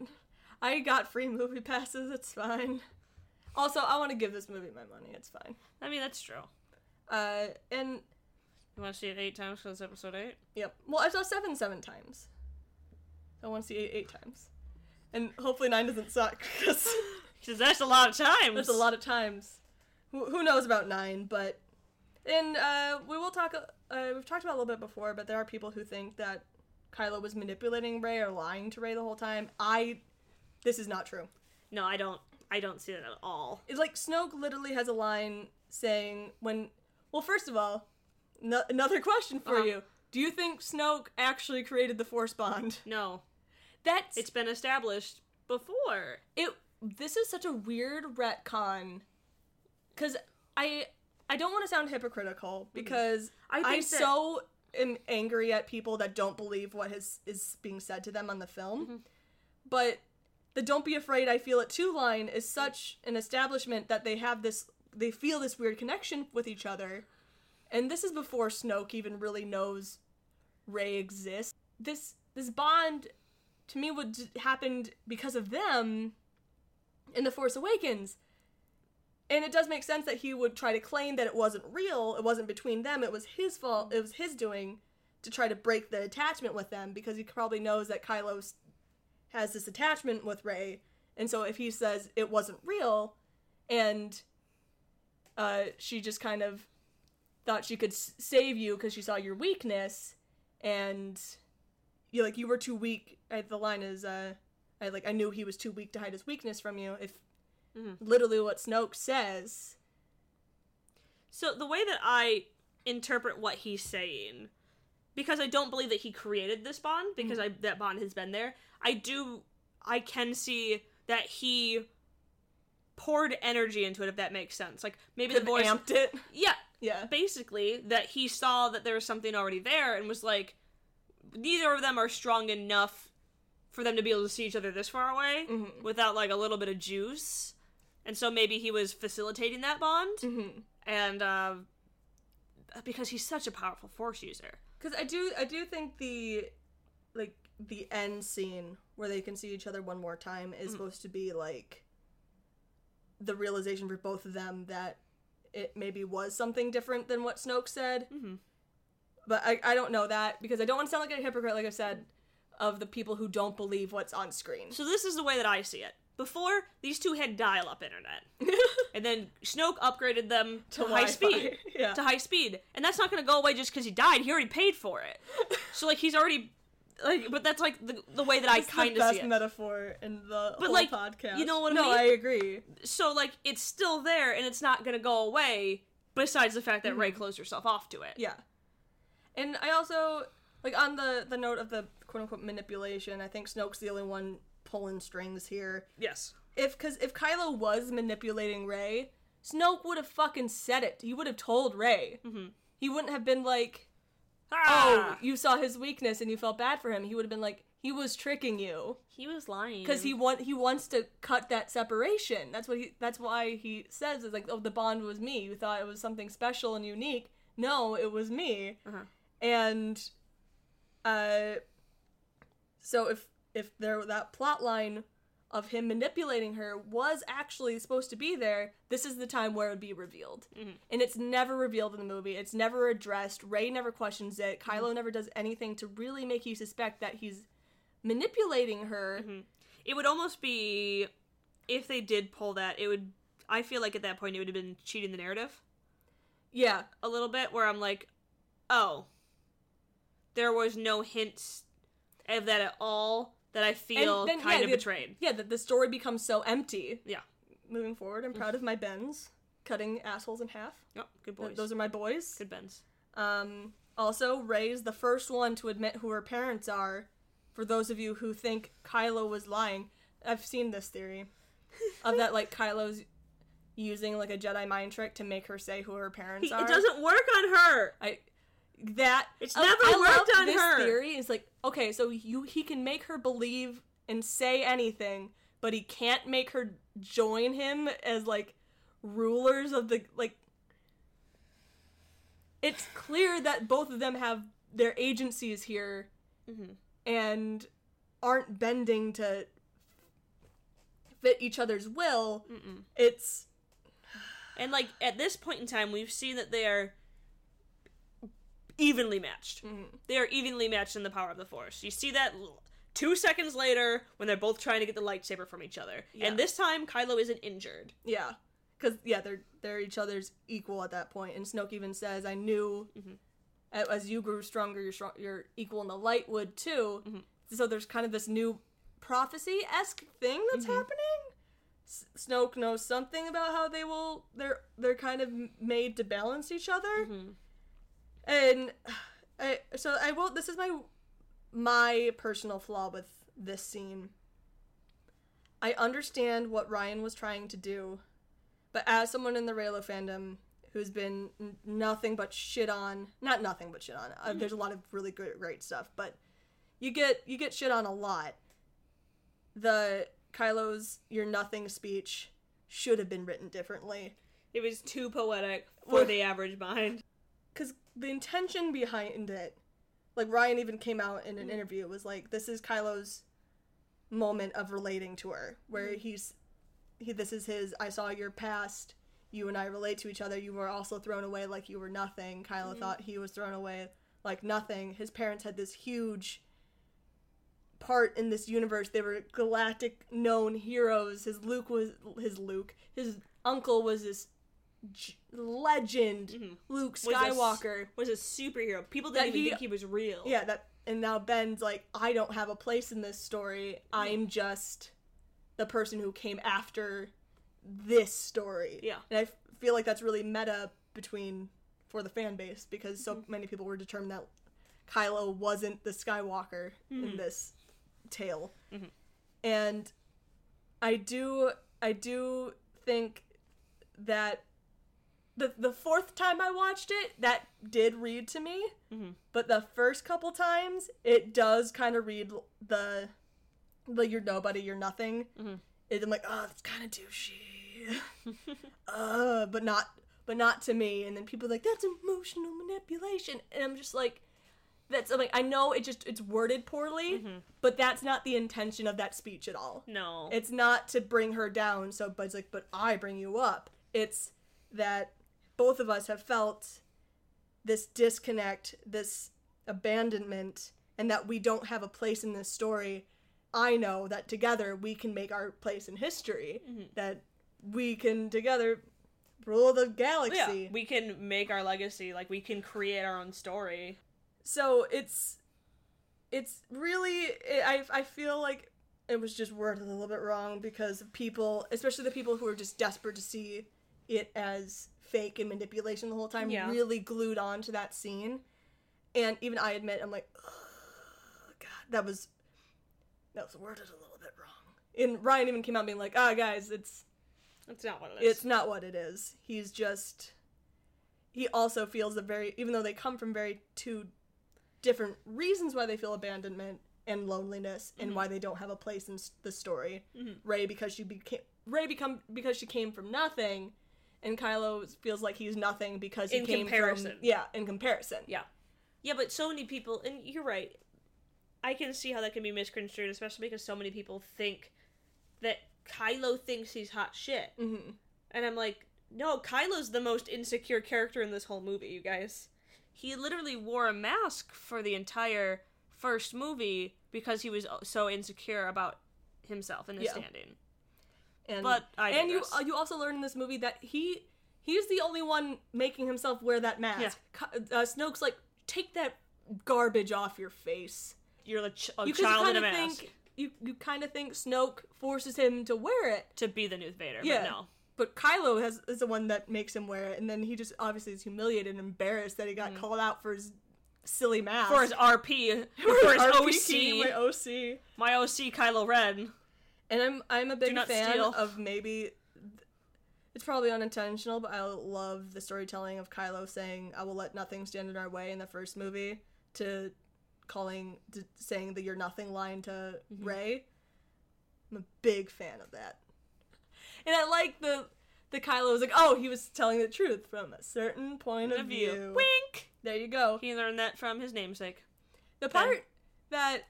C: I got free movie passes. It's fine. Also, I want to give this movie my money. It's fine.
D: I mean, that's true.
C: Uh, and
D: You want to see it eight times because it's episode eight?
C: Yep. Well, I saw seven seven times. I want to see eight eight times, and hopefully nine doesn't suck because
D: Because that's a lot of times.
C: there's a lot of times. Who, who knows about nine? But and uh, we will talk. Uh, we've talked about a little bit before, but there are people who think that Kylo was manipulating Rey or lying to Rey the whole time. I. This is not true.
D: No, I don't. I don't see that at all.
C: It's like Snoke literally has a line saying when. Well, first of all, no, another question for
D: Uh-huh.
C: you. Do you think Snoke actually created the Force bond?
D: No,
C: That's
D: it's been established before.
C: it. This is such a weird retcon, because I I don't want to sound hypocritical mm-hmm. because
D: I think
C: I'm
D: that-
C: so am angry at people that don't believe what has is being said to them on the film, mm-hmm. but the "Don't be afraid, I feel it too" line is such an establishment that they have this they feel this weird connection with each other, and this is before Snoke even really knows Rey exists. This this bond to me would happened because of them in the Force Awakens. And it does make sense that he would try to claim that it wasn't real, it wasn't between them, it was his fault, it was his doing to try to break the attachment with them because he probably knows that Kylo has this attachment with Rey. And so if he says it wasn't real and uh, she just kind of thought she could s- save you because she saw your weakness and you like you were too weak. I, the line is uh I like I knew he was too weak to hide his weakness from you. If mm-hmm. literally what Snoke says,
D: So the way that I interpret what he's saying, because I don't believe that he created this bond, because mm. I that bond has been there. I do, I can see that he poured energy into it. If that makes sense, like maybe
C: could
D: the voice,
C: amped it.
D: yeah,
C: Yeah.
D: basically that he saw that there was something already there and was like, neither of them are strong enough for them to be able to see each other this far away without like a little bit of juice. And so maybe he was facilitating that bond.
C: Mm-hmm.
D: And uh, because he's such a powerful force user.
C: Because I do, I do think the, like the end scene where they can see each other one more time is supposed to be like the realization for both of them that it maybe was something different than what Snoke said.
D: Mhm.
C: But I, I don't know that because I don't want to sound like a hypocrite, like I said, of the people who don't believe what's on screen.
D: So this is the way that I see it. Before, these two had dial-up internet. and then Snoke upgraded them to,
C: To
D: high speed.
C: Yeah.
D: To high speed. And that's not going to go away just because he died. He already paid for it. so like he's already like but that's like the, the way that I kind of see it.
C: metaphor in the
D: But,
C: whole
D: like,
C: podcast.
D: you know what I
C: no,
D: mean?
C: I agree.
D: so like it's still there and it's not going to go away besides the fact that Rey
C: Mm-hmm.
D: closed herself off to it.
C: Yeah. And I also like on the the note of the quote unquote manipulation, I think Snoke's the only one pulling strings here.
D: Yes.
C: If cuz if Kylo was manipulating Rey, Snoke would have fucking said it. He would have told Rey.
D: Mm-hmm.
C: He wouldn't have been like, "Oh,
D: Ah,
C: you saw his weakness and you felt bad for him." He would have been like, "He was tricking you."
D: he was lying.
C: because he want he wants to cut that separation. That's what he. That's why he says is like, oh, the bond was me. You thought it was something special and unique. No, it was me.
D: Uh-huh.
C: And, uh, so if if there that plot line of him manipulating her was actually supposed to be there, this is the time where it would be revealed. Mm-hmm. And it's never revealed in the movie. It's never addressed. Rey never questions it. Kylo mm-hmm. never does anything to really make you suspect that he's manipulating her. Mm-hmm.
D: it would almost be if they did pull that, it would I feel like at that point it would have been cheating the narrative
C: Yeah,
D: a little bit where I'm like, "Oh, there was no hints of that at all that I feel
C: then,
D: kind
C: yeah,
D: of
C: the-
D: betrayed."
C: Yeah, that the story becomes so empty.
D: Yeah.
C: Moving forward, I'm proud of my Bens, cutting assholes in half.
D: Yep, good
C: Th-
D: boys.
C: Those are my boys.
D: good bends.
C: Um, also, Rey's the first one to admit who her parents are. For those of you who think Kylo was lying, I've seen this theory of that like Kylo's using like a Jedi mind trick to make her say who her parents
D: He,
C: are.
D: it doesn't work on her.
C: I that
D: It's never
C: I
D: worked
C: love
D: on
C: this
D: her.
C: Theory is like okay, so you he can make her believe and say anything, but he can't make her join him as like rulers of the like. It's clear that both of them have their agencies here,
D: Mhm.
C: and aren't bending to fit each other's will.
D: Mm-mm.
C: It's
D: And like at this point in time, we've seen that they are evenly matched. Mm-hmm. They are evenly matched in the power of the Force. You see that l- two seconds later when they're both trying to get the lightsaber from each other,
C: Yeah.
D: and this time Kylo isn't injured.
C: Yeah, because yeah, they're they're each other's equal at that point. And Snoke even says, "I knew mm-hmm. a- as you grew stronger, you're strong, you're equal in the light would too." Mm-hmm. So there's kind of this new prophecy esque thing that's happening. S- Snoke knows something about how they will they're they're kind of made to balance each other, and I so I will. This is my my personal flaw with this scene. I understand what Rian was trying to do, but as someone in the Reylo fandom who's been n- nothing but shit on, not nothing but shit on. Uh, there's a lot of really good, great stuff, but you get you get shit on a lot. The Kylo's "You're Nothing" speech should have been written differently
D: It was too poetic for the average mind.
C: Because the intention behind it, like Rian even came out in an mm-hmm. interview, was like this is Kylo's moment of relating to her, where mm-hmm. he's he this is his I saw your past, you and I relate to each other. You were also thrown away like you were nothing. Kylo mm-hmm. thought he was thrown away like nothing. His parents had this huge part in this universe. They were galactic known heroes. His Luke was his Luke. His uncle was this j- legend, mm-hmm. Luke
D: Was a
C: Skywalker.
D: was a superhero. People didn't even
C: he-
D: think he was real.
C: Yeah, that and now Ben's like, I don't have a place in this story. I'm just the person who came after this story.
D: Yeah.
C: And I f- feel like that's really meta between for the fan base because so mm-hmm. many people were determined that Kylo wasn't the Skywalker in mm-hmm. this tale. And I do I do think that the the fourth time I watched it, that did read to me. Mm-hmm. But the first couple times, it does kind of read the the you're nobody, you're nothing. Mm-hmm. It, I'm like, oh, that's kind of douchey. uh, but not but not to me. And then people are like, that's emotional manipulation, and I'm just like. That's I'm like I know it just it's worded poorly, mm-hmm. but that's not the intention of that speech at all.
D: No.
C: It's not to bring her down. So Bud's like, but I bring you up. It's that both of us have felt this disconnect, this abandonment, and that we don't have a place in this story. I know that together we can make our place in history. Mm-hmm. That we can together rule the galaxy.
D: yeah, we can make our legacy. Like we can create our own story.
C: so it's it's really I, I feel like it was just worded a little bit wrong because people especially the people who are just desperate to see it as fake and manipulation the whole time
D: Yeah.
C: really glued on to that scene and even i admit i'm like "Ugh, god that was that was worded a little bit wrong and rian even came out being like ah guys it's
D: That's not what it is.
C: it's not what it is. He's just he also feels a very even though they come from very two different reasons why they feel abandonment and loneliness and why they don't have a place in the story. Rey because she became Rey become because she came from nothing and Kylo feels like he's nothing because he
D: In
C: came
D: comparison.
C: from yeah, in comparison.
D: Yeah. Yeah, but so many people, and you're right. I can see how that can be misconstrued, especially because so many people think that Kylo thinks he's hot shit.
C: Mm-hmm.
D: And I'm like, no, Kylo's the most insecure character in this whole movie, you guys. He literally wore a mask for the entire first movie because he was so insecure about himself and his
C: Yeah.
D: standing.
C: And
D: But I
C: and you uh, you also learn in this movie that he he's the only one making himself wear that mask. Ky- Uh, Snoke's like, take that garbage off your face.
D: You're a, ch- a
C: You
D: child in a mask
C: think you you kind of think Snoke forces him to wear it.
D: to be the new Vader,
C: Yeah.
D: but no.
C: But Kylo has is the one that makes him wear it, and then he just obviously is humiliated and embarrassed that he got called out for his silly mask.
D: Mm. For his RP,
C: For
D: for his
C: RP,
D: OC,
C: my OC.
D: my OC Kylo Ren.
C: And I'm I'm a big fan
D: steal.
C: of maybe it's probably unintentional, but I love the storytelling of Kylo saying, "I will let nothing stand in our way" in the first movie to calling to saying the "you're nothing" line to
D: Mm-hmm.
C: Rey. I'm a big fan of that, and I like the the Kylo was like, "Oh, he was telling the truth from a certain point of
D: Of
C: view."
D: Wink.
C: There you go.
D: He learned that from his namesake.
C: The part that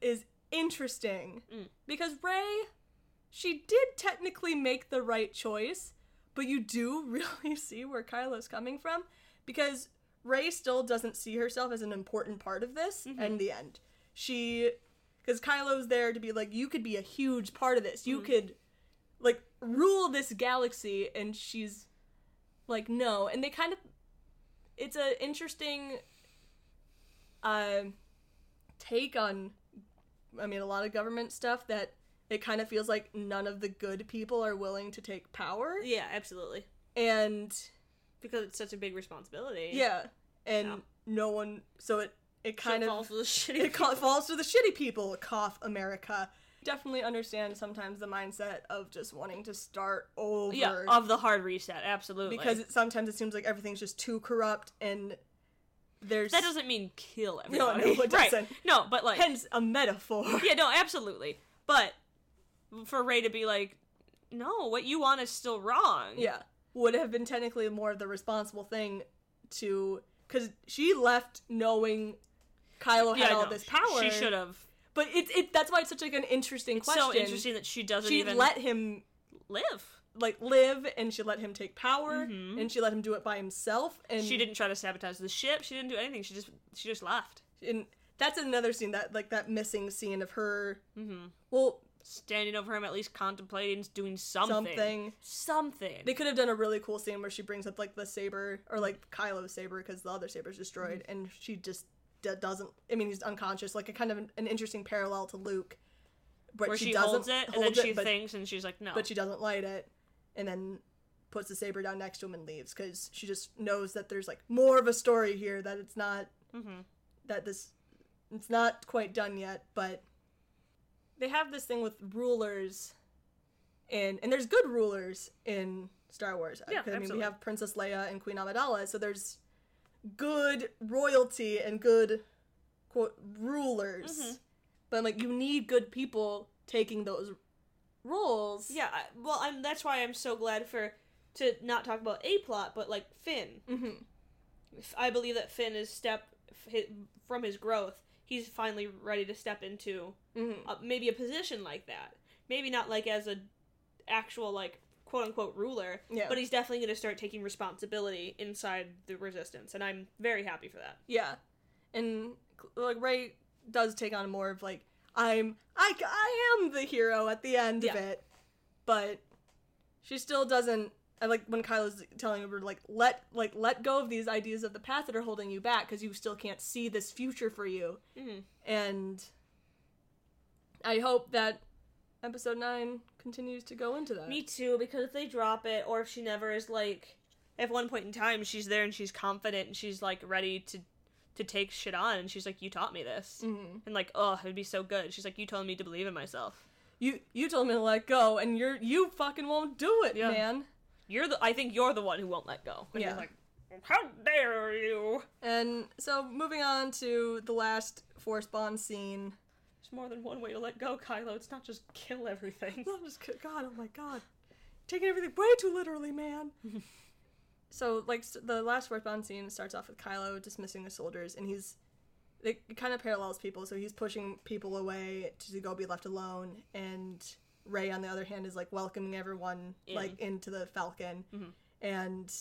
C: is interesting
D: Mm.
C: because Rey, she did technically make the right choice, but you do really see where Kylo's coming from because Rey still doesn't see herself as an important part of this in the end. She because Kylo's there to be like, you could be a huge part of this. You could like rule this galaxy and she's like no and they kind of it's an interesting uh, take on i mean a lot of government stuff that it kind of feels like none of the good people are willing to take power
D: Yeah, absolutely.
C: and
D: Because it's such a big responsibility.
C: yeah and
D: Yeah.
C: no one so it it
D: kind
C: kind of
D: falls to the shitty.
C: it ca- falls to the shitty people cough america definitely understand sometimes the mindset of just wanting to start over
D: yeah, of the hard reset, absolutely.
C: because it, sometimes it seems like everything's just too corrupt and there's
D: that doesn't mean kill
C: No,
D: everybody.
C: no, it
D: right.
C: doesn't.
D: No, but like
C: hence a metaphor
D: yeah, no, absolutely. But for Rey to be like, no, what you want is still wrong.
C: yeah would have been technically more of the responsible thing to because she left knowing Kylo
D: yeah,
C: had all
D: no,
C: this power
D: She should have.
C: but it's it that's why it's such like an interesting
D: It's
C: question
D: so interesting that she doesn't
C: she
D: even
C: let him
D: live.
C: Like live and she let him take power and she let him do it by himself and
D: Mm-hmm. She didn't try to sabotage the ship. She didn't do anything. She just she just left.
C: and that's another scene that like that missing scene of her
D: Mm-hmm.
C: well
D: Standing over him, at least contemplating, doing something.
C: something
D: Something.
C: They could have done a really cool scene where she brings up like the saber or like Kylo's saber because the other saber's destroyed,
D: Mm-hmm.
C: and she just d- doesn't. I mean, he's unconscious. Like a kind of an, an interesting parallel to Luke, but
D: Where
C: she,
D: she,
C: doesn't
D: holds it and then she
C: but,
D: thinks and she's like, no.
C: but she doesn't light it, and then puts the saber down next to him and leaves because she just knows that there's like more of a story here that it's not
D: Mhm.
C: that this it's not quite done yet, but they have this thing with rulers and and there's good rulers in Star Wars.
D: Yeah,
C: I mean,
D: absolutely.
C: we have Princess Leia and Queen Amidala, so there's good royalty and good quote rulers.
D: Mm-hmm.
C: But like you need good people taking those roles.
D: Yeah, I, well, I'm that's why I'm so glad for to not talk about a plot, but like Finn.
C: Mhm.
D: F- I believe that Finn is step from his growth. He's finally ready to step into
C: Mhm.
D: uh, maybe a position like that. Maybe not like as a actual like quote unquote ruler,
C: Yeah.
D: but he's definitely going to start taking responsibility inside the resistance, and I'm very happy for that.
C: Yeah, and like Rey does take on more of like I'm I I am the hero at the end of it, but she still doesn't. I like when Kylo's telling her like let like let go of these ideas of the past that are holding you back because you still can't see this future for you,
D: Mhm.
C: and I hope that episode nine continues to go into that.
D: Me too, because if they drop it, or if she never is like, at one point in time, she's there and she's confident and she's like ready to to take shit on, and she's like, "You taught me this,"
C: Mhm.
D: and like, oh, it'd be so good. She's like, "You told me to believe in myself."
C: You you told me to let go, and you're you fucking won't do it,
D: Yeah.
C: man.
D: You're the. I think you're the one who won't let go. And
C: Yeah.
D: You're like, how dare you?
C: And so moving on to the last Force Bond scene.
D: There's more than one way to let go, Kylo. It's not just kill everything.
C: I'm just God, oh my God, taking everything way too literally, man. so like the last Force Bond scene starts off with Kylo dismissing the soldiers, and he's it kind of parallels people. So he's pushing people away to go be left alone, and Rey on the other hand is like welcoming everyone like into the Falcon,
D: Mhm.
C: and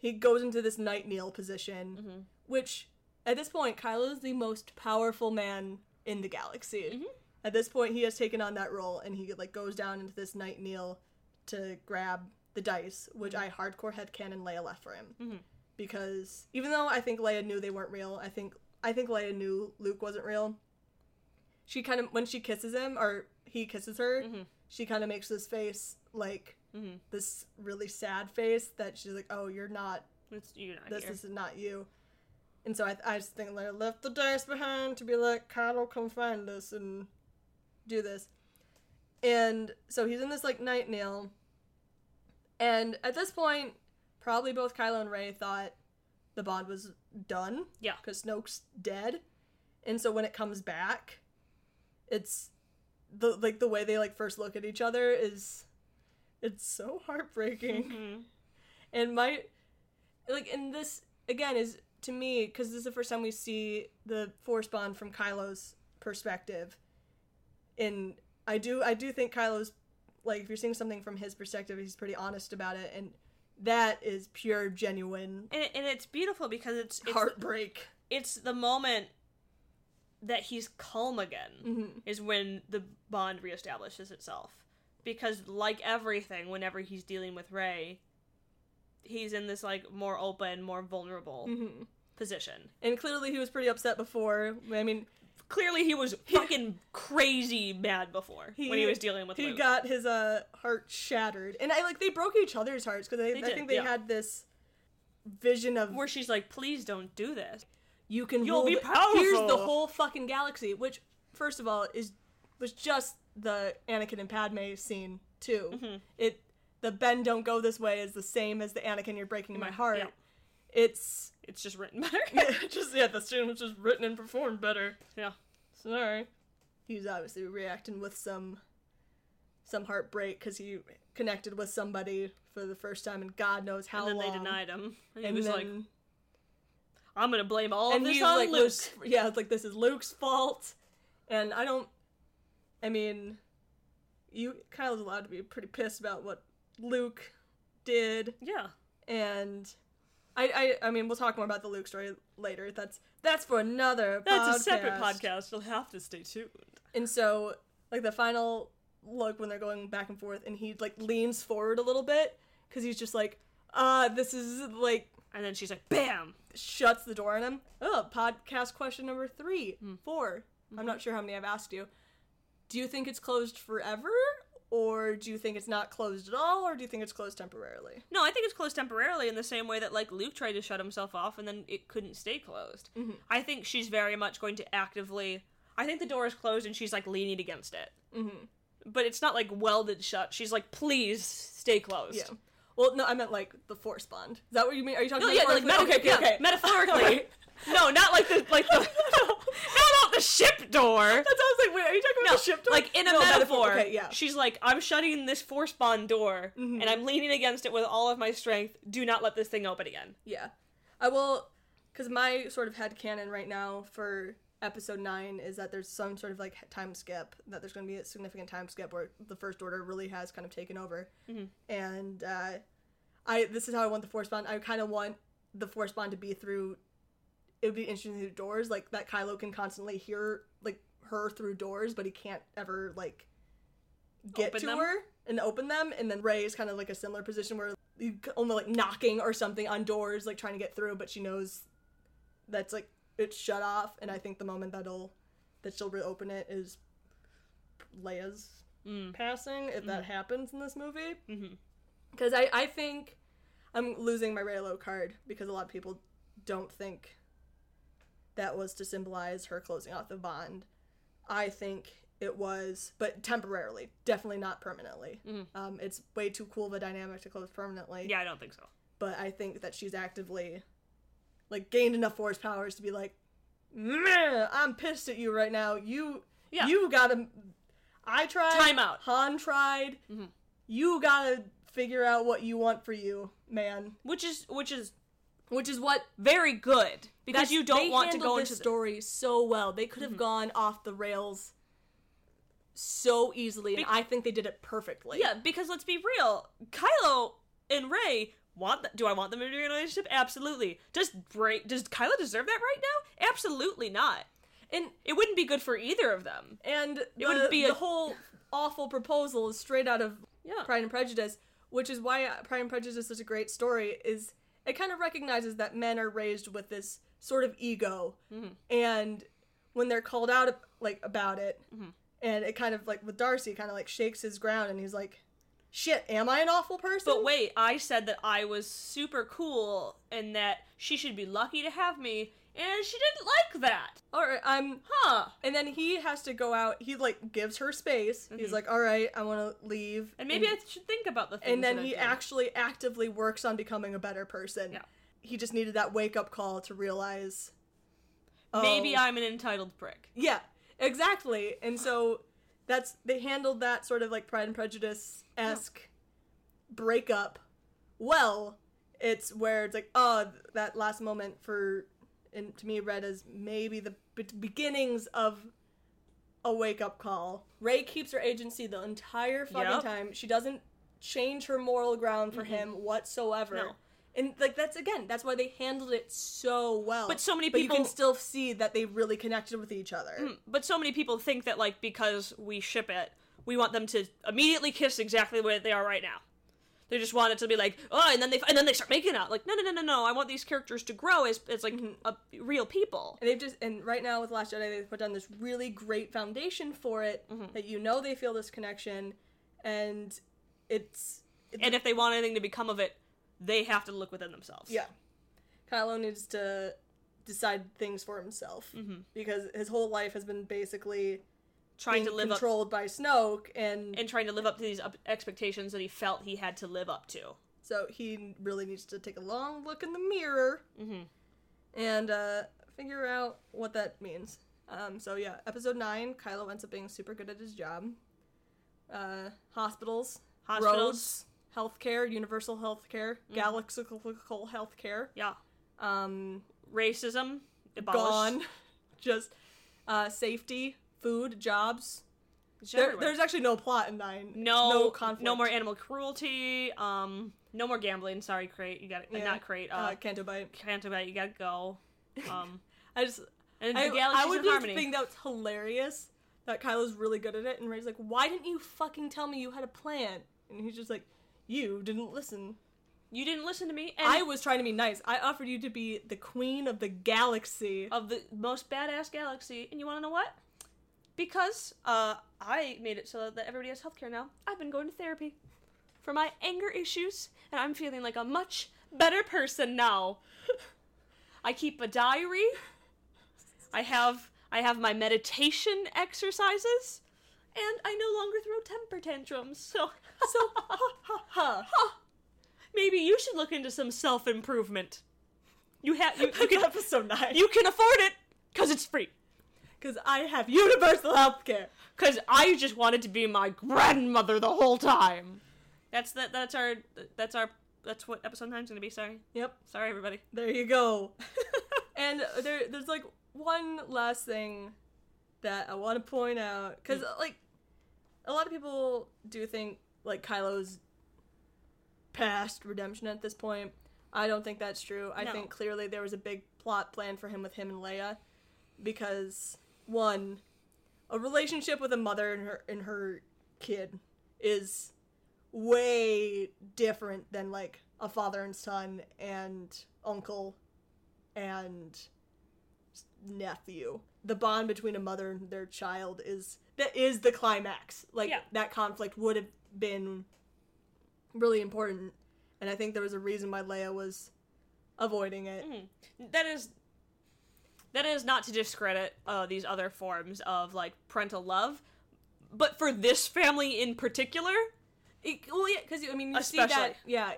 C: he goes into this knight kneel position,
D: Mhm.
C: which at this point Kylo is the most powerful man in the galaxy.
D: Mhm.
C: At this point, he has taken on that role, and he like goes down into this knight kneel to grab the dice, which I hardcore headcanon Leia left for him.
D: Mhm.
C: Because even though I think Leia knew they weren't real, I think I think Leia knew Luke wasn't real. She kind of when she kisses him or he kisses her,
D: Mhm.
C: she kind of makes this face like
D: Mhm.
C: this really sad face that she's like, "Oh, you're not.
D: It's you're not
C: This is not you." And so I, I just think Leia left the dice behind to be like, "Kylo, come find us and do this." And so he's in this like night nail. And at this point, probably both Kylo and Rey thought the bond was done.
D: Yeah.
C: Because Snoke's dead. And so when it comes back, it's the like the way they like first look at each other is it's so heartbreaking.
D: Mhm.
C: And my like and this again is to me because this is the first time we see the force bond from Kylo's perspective. And I do I do think Kylo's like if you're seeing something from his perspective, he's pretty honest about it and that is pure, genuine
D: And, and it's beautiful because it's it's,
C: heartbreak.
D: it's the moment that he's calm again
C: Mhm.
D: is when the bond reestablishes itself. Because like everything, whenever he's dealing with Rey, he's in this like more open, more vulnerable
C: Mhm.
D: position.
C: And clearly, he was pretty upset before. I mean,
D: Clearly, he was fucking crazy mad before when he was dealing with
C: he
D: Luke.
C: got his uh heart shattered, and I like they broke each other's hearts because I, I
D: did,
C: think they
D: yeah.
C: had this vision of
D: where she's like, "Please don't do this."
C: you can
D: You'll be
C: the- Here's the whole fucking galaxy, which first of all is was just the Anakin and Padme scene too.
D: Mm-hmm.
C: It the Ben don't go this way is the same as the Anakin you're breaking my
D: Yeah,
C: heart.
D: yeah.
C: It's
D: It's just written better.
C: just yeah, the scene was just written and performed better.
D: yeah.
C: Sorry. He was obviously reacting with some some heartbreak because he connected with somebody for the first time and God knows how
D: And then
C: long.
D: they denied him. And, he was
C: then,
D: like, "I'm gonna blame all of this on
C: like,
D: Luke."
C: Luke's, yeah, it's like this is Luke's fault, and I don't. I mean, you Kyle's allowed to be pretty pissed about what Luke did,
D: Yeah.
C: and I, I, I mean, we'll talk more about the Luke story later. That's that's for another.
D: That's a separate
C: podcast.
D: podcast. You'll have to stay tuned.
C: And so, like the final look when they're going back and forth, and he like leans forward a little bit because he's just like, uh, this is like
D: And then she's like, "Bam!"
C: shuts the door on him. Oh, podcast question number three, four. I'm not sure how many I've asked you. Do you think it's closed forever, or do you think it's not closed at all, or do you think it's closed temporarily?
D: No, I think it's closed temporarily in the same way that like Luke tried to shut himself off and then it couldn't stay closed. I think she's very much going to actively. I think the door is closed and she's like leaning against it. Mm-hmm. But it's not like welded shut. She's like, please stay closed.
C: Yeah. Well, no, I meant like the force bond. Is that what you mean? Are you talking
D: No, yeah, like meta-
C: okay,
D: yeah,
C: okay, okay.
D: metaphorically. No, not like the like the not out the ship door.
C: I was like. Wait, are you talking about
D: No,
C: the ship door?
D: like in a
C: No,
D: metaphor.
C: Okay, yeah.
D: She's like, I'm shutting this force bond door, and I'm leaning against it with all of my strength. Do not let this thing open again.
C: Yeah. I will, because my sort of head canon right now for episode 9 is that there's some sort of like time skip, that there's going to be a significant time skip where the First Order really has kind of taken over. And uh, I this is how I want the Force Bond. I kind of want the Force Bond to be through, it would be interesting through doors, like that Kylo can constantly hear like her through doors, but he can't ever like get
D: Open
C: to
D: them?
C: her and open them. And then Rey is kind of like a similar position where you only like knocking or something on doors, like trying to get through, but she knows that's like it's shut off. And I think the moment that'll that she'll reopen it is Leia's
D: Mm.
C: passing, if that happens in this movie. Because I I think I'm losing my Reylo card because a lot of people don't think that was to symbolize her closing off the bond. I think it was, but temporarily, definitely not permanently. Um, it's way too cool of a dynamic to close permanently.
D: Yeah, I don't think so.
C: But I think that she's actively, like, gained enough force powers to be like, I'm pissed at you right now. You,
D: Yeah.
C: you gotta. I tried.
D: Time out.
C: Han tried. You gotta figure out what you want for you, man.
D: Which is which is
C: Which is what
D: very good because
C: That's-
D: you don't want to go into the-
C: story so well. They could have mm-hmm. gone off the rails so easily, and
D: Be-
C: I think they did it perfectly.
D: Yeah, because let's be real, Kylo and Rey want. Do I want them to be in a relationship? Absolutely. Does Rey? Does Kylo deserve that right now? Absolutely not.
C: and
D: It wouldn't be good for either of them.
C: and the,
D: would be
C: the
D: a-
C: whole awful proposal is straight out of
D: Yeah.
C: Pride and Prejudice, which is why Pride and Prejudice is such a great story. Is it kind of recognizes that men are raised with this sort of ego,
D: Mm-hmm.
C: and when they're called out like about it,
D: Mm-hmm.
C: and it kind of like with Darcy, kind of like shakes his ground, and he's like, "Shit, am I an awful person?"
D: But wait, I said that I was super cool and that she should be lucky to have me, and she didn't like that.
C: I'm
D: Huh.
C: And then he has to go out. He like gives her space. He's like, "All right, I want to leave."
D: Mm-hmm. And maybe I should think about the things
C: and then he actually actively works on becoming a better person.
D: Yeah.
C: He just needed that wake up call to realize.
D: Maybe
C: oh,
D: I'm an entitled prick.
C: Yeah, exactly. And so that's they handled that sort of like Pride and Prejudice esque breakup well. It's where it's like, oh, that last moment for, and to me, read as maybe the be- beginnings of a wake up call. Rey keeps her agency the entire fucking
D: Yep.
C: time. She doesn't change her moral ground for him mm-hmm. whatsoever.
D: No.
C: And like that's again, that's why they handled it so well.
D: But so many
C: But you can
D: people-
C: still see that they really connected with each other.
D: Mm, but so many people think that like because we ship it, we want them to immediately kiss exactly where they are right now. They just want it to be like, oh, and then they and then they start making out. Like, no, no, no, no, no. I want these characters to grow as as like a, real people.
C: And they've just and right now with Last Jedi they've put down this really great foundation for it
D: Mm-hmm.
C: that you know they feel this connection and it's
D: And if they want anything to become of it, they have to look within themselves.
C: Yeah. Kylo needs to decide things for himself
D: Mm-hmm.
C: because his whole life has been basically
D: trying
C: being
D: to live up
C: controlled by Snoke, and,
D: and trying to live up to these expectations that he felt he had to live up to.
C: so he really needs to take a long look in the mirror
D: Mhm.
C: and uh, figure out what that means. Um, so yeah, episode nine, Kylo ends up being super good at his job. Uh, hospitals,
D: Hospitals.
C: roads, healthcare, universal healthcare, galaxical healthcare.
D: Yeah,
C: Um,
D: racism abolished.
C: gone. Just uh, safety, food, jobs. There, there's actually no plot in nine.
D: no
C: no conflict.
D: no more animal cruelty. Um, no more gambling. Sorry, Crait. You got it.
C: Yeah.
D: Not Crait.
C: Uh,
D: Uh,
C: Canto Bight.
D: can't about it. You gotta go. Um,
C: I just
D: and the
C: I,
D: galaxy's
C: I would
D: in
C: just
D: harmony.
C: think that's hilarious that Kylo's really good at it, and Rey's like, "Why didn't you fucking tell me you had a plan?" And he's just like, "You didn't listen.
D: you didn't listen to me. And
C: I was trying to be nice. I offered you to be the queen of the galaxy."
D: of the most badass galaxy. And you want to know what? Because uh, I made it so that everybody has healthcare now. I've been going to therapy for my anger issues, and I'm feeling like a much better person now. I keep a diary. I have I have my meditation exercises, and I no longer throw temper tantrums. So
C: so, ha ha ha.
D: maybe you should look into some self improvement. You have you, you can
C: episode nine.
D: you can afford it because it's free.
C: Because I have universal healthcare.
D: Cause I just wanted to be my grandmother the whole time. That's that. That's our. That's our. That's what episode nine's gonna be. Sorry.
C: Yep.
D: Sorry, everybody.
C: There you go. and there, there's like one last thing that I want to point out because mm. like a lot of people do think like Kylo's past redemption at this point. I don't think that's true. I
D: No.
C: think clearly there was a big plot plan for him with him and Leia because one, a relationship with a mother and her and her kid is way different than like a father and son and uncle and nephew. The bond between a mother and their child is that is the climax. Like
D: Yeah.
C: that conflict would have been really important, and I think there was a reason why Leia was avoiding it. Mm-hmm.
D: That is. That is not to discredit uh, these other forms of like parental love, but for this family in particular,
C: It, well, yeah, because I mean, you see that, yeah,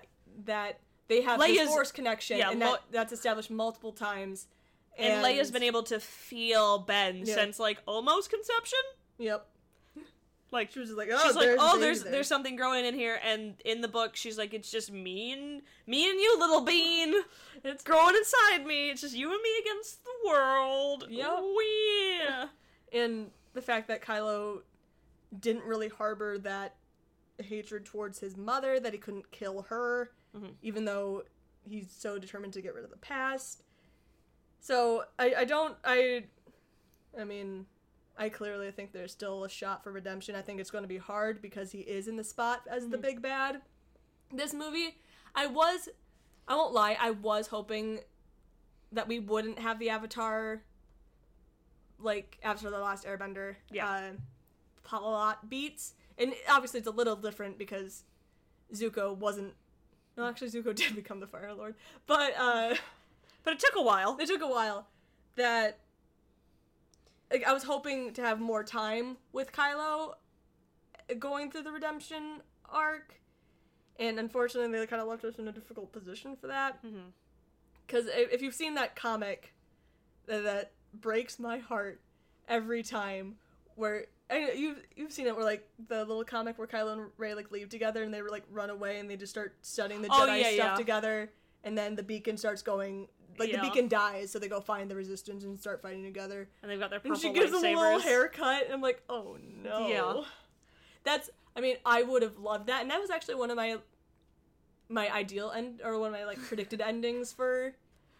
C: that they have
D: Leia's-
C: this force connection,
D: yeah,
C: and
D: Lo-
C: that, that's established multiple times.
D: and, Leia's been able to feel Ben
C: Yeah.
D: since like almost conception.
C: Yep.
D: Like
C: She was just like, oh,
D: she's like,
C: there's
D: oh, there's
C: there."
D: there's something growing in here, and in the book, she's like, it's just me and me and you, little bean. It's growing inside me. It's just you and me against the world.
C: Yep.
D: Yeah.
C: and the fact that Kylo didn't really harbor that hatred towards his mother, that he couldn't kill her,
D: Mm-hmm.
C: even though he's so determined to get rid of the past. So I, I don't I I mean I clearly think there's still a shot for redemption. I think it's going to be hard because he is in the spot as the big bad. This movie, I was I won't lie, I was hoping that we wouldn't have the Avatar like after the last Airbender.
D: Yeah.
C: Uh, plot beats, and obviously it's a little different because Zuko wasn't. No, actually, Zuko did become the Fire Lord, but uh,
D: But it took a while.
C: it took a while. That like, I was hoping to have more time with Kylo going through the redemption arc, and unfortunately, they kind of left us in a difficult position for that.
D: Mm-hmm.
C: Because if you've seen that comic, that, breaks my heart every time. Where you've you've seen it, where like the little comic where Kylo and Rey like leave together and they like run away and they just start studying the
D: Oh,
C: Jedi
D: yeah,
C: stuff
D: yeah.
C: together, and then the beacon starts going. Like
D: Yeah.
C: the beacon dies, so they go find the resistance and start fighting together.
D: And they've got their purple And
C: she gives him a little haircut, and I'm like, oh no.
D: Yeah.
C: That's I mean, I would have loved that, and that was actually one of my my ideal end or one of my like predicted endings for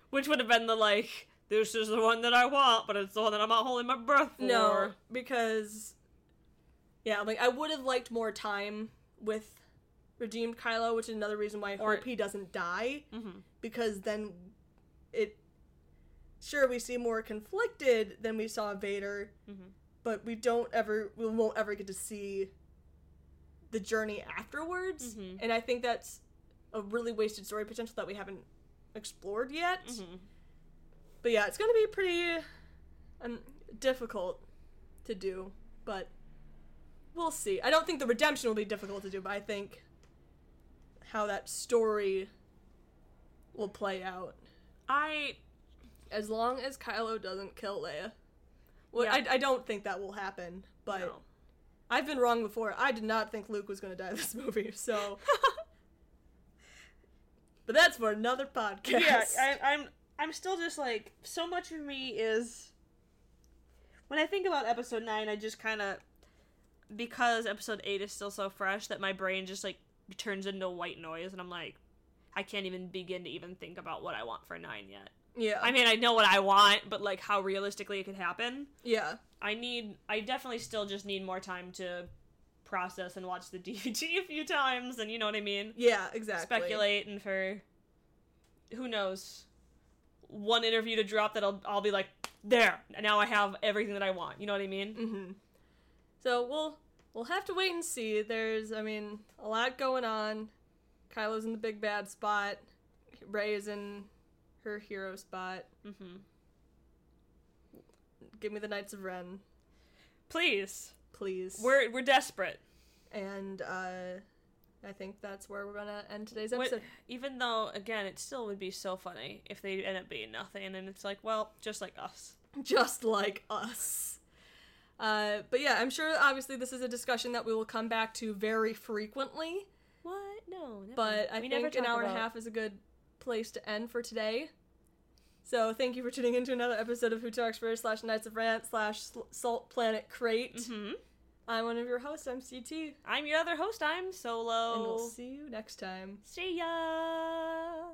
D: Which would have been the like, this is the one that I want, but it's the one that I'm not holding my breath for.
C: No, because yeah, I'm like I would have liked more time with redeemed Kylo, which is another reason why I
D: Or-
C: hope he doesn't die.
D: Mhm.
C: Because then it sure we see more conflicted than we saw Vader,
D: Mhm.
C: but we don't ever we won't ever get to see the journey afterwards.
D: Mhm.
C: And I think that's a really wasted story potential that we haven't explored yet.
D: Mhm.
C: But yeah, it's gonna be pretty um, difficult to do, but we'll see. I don't think the redemption will be difficult to do, but I think how that story will play out.
D: I
C: As long as Kylo doesn't kill Leia. Well,
D: Yeah.
C: I, I don't think that will happen, but
D: no.
C: I've been wrong before. I did not think Luke was gonna die this movie, so. but that's for another podcast.
D: yeah, I, I'm I'm still just like so much of me is when I think about episode nine, I just kind of because episode eight is still so fresh that my brain just like turns into white noise, and I'm like, I can't even begin to even think about what I want for nine yet.
C: yeah.
D: I mean, I know what I want, but like how realistically it could happen.
C: yeah.
D: I need, I definitely still just need more time to process and watch the DVD a few times, and you know what I mean
C: Yeah, exactly.
D: speculate and for who knows one interview to drop that I'll, I'll be like there now I have everything that I want you know what I mean
C: Mm-hmm. So we'll we'll have to wait and see. There's, I mean, a lot going on. Kylo's in the big bad spot. Rey is in her hero spot.
D: mm-hmm.
C: Give me the Knights of Ren,
D: please
C: please.
D: we're we're desperate
C: and uh, I think that's where we're gonna end today's
D: What-
C: episode.
D: even though again it still would be so funny if they end up being nothing and it's like well just like us
C: Just like us. Uh, but yeah, I'm sure. Obviously, this is a discussion that we will come back to very frequently.
D: No never.
C: but I
D: We
C: think an hour and a half is a good place to end for today. So thank you for tuning into another episode of Who Talks First slash Knights of Rant slash Salt Planet Crait.
D: Mhm.
C: I'm one of your hosts. I'm CT,
D: I'm your other host I'm Solo
C: and we'll see you next time.
D: see ya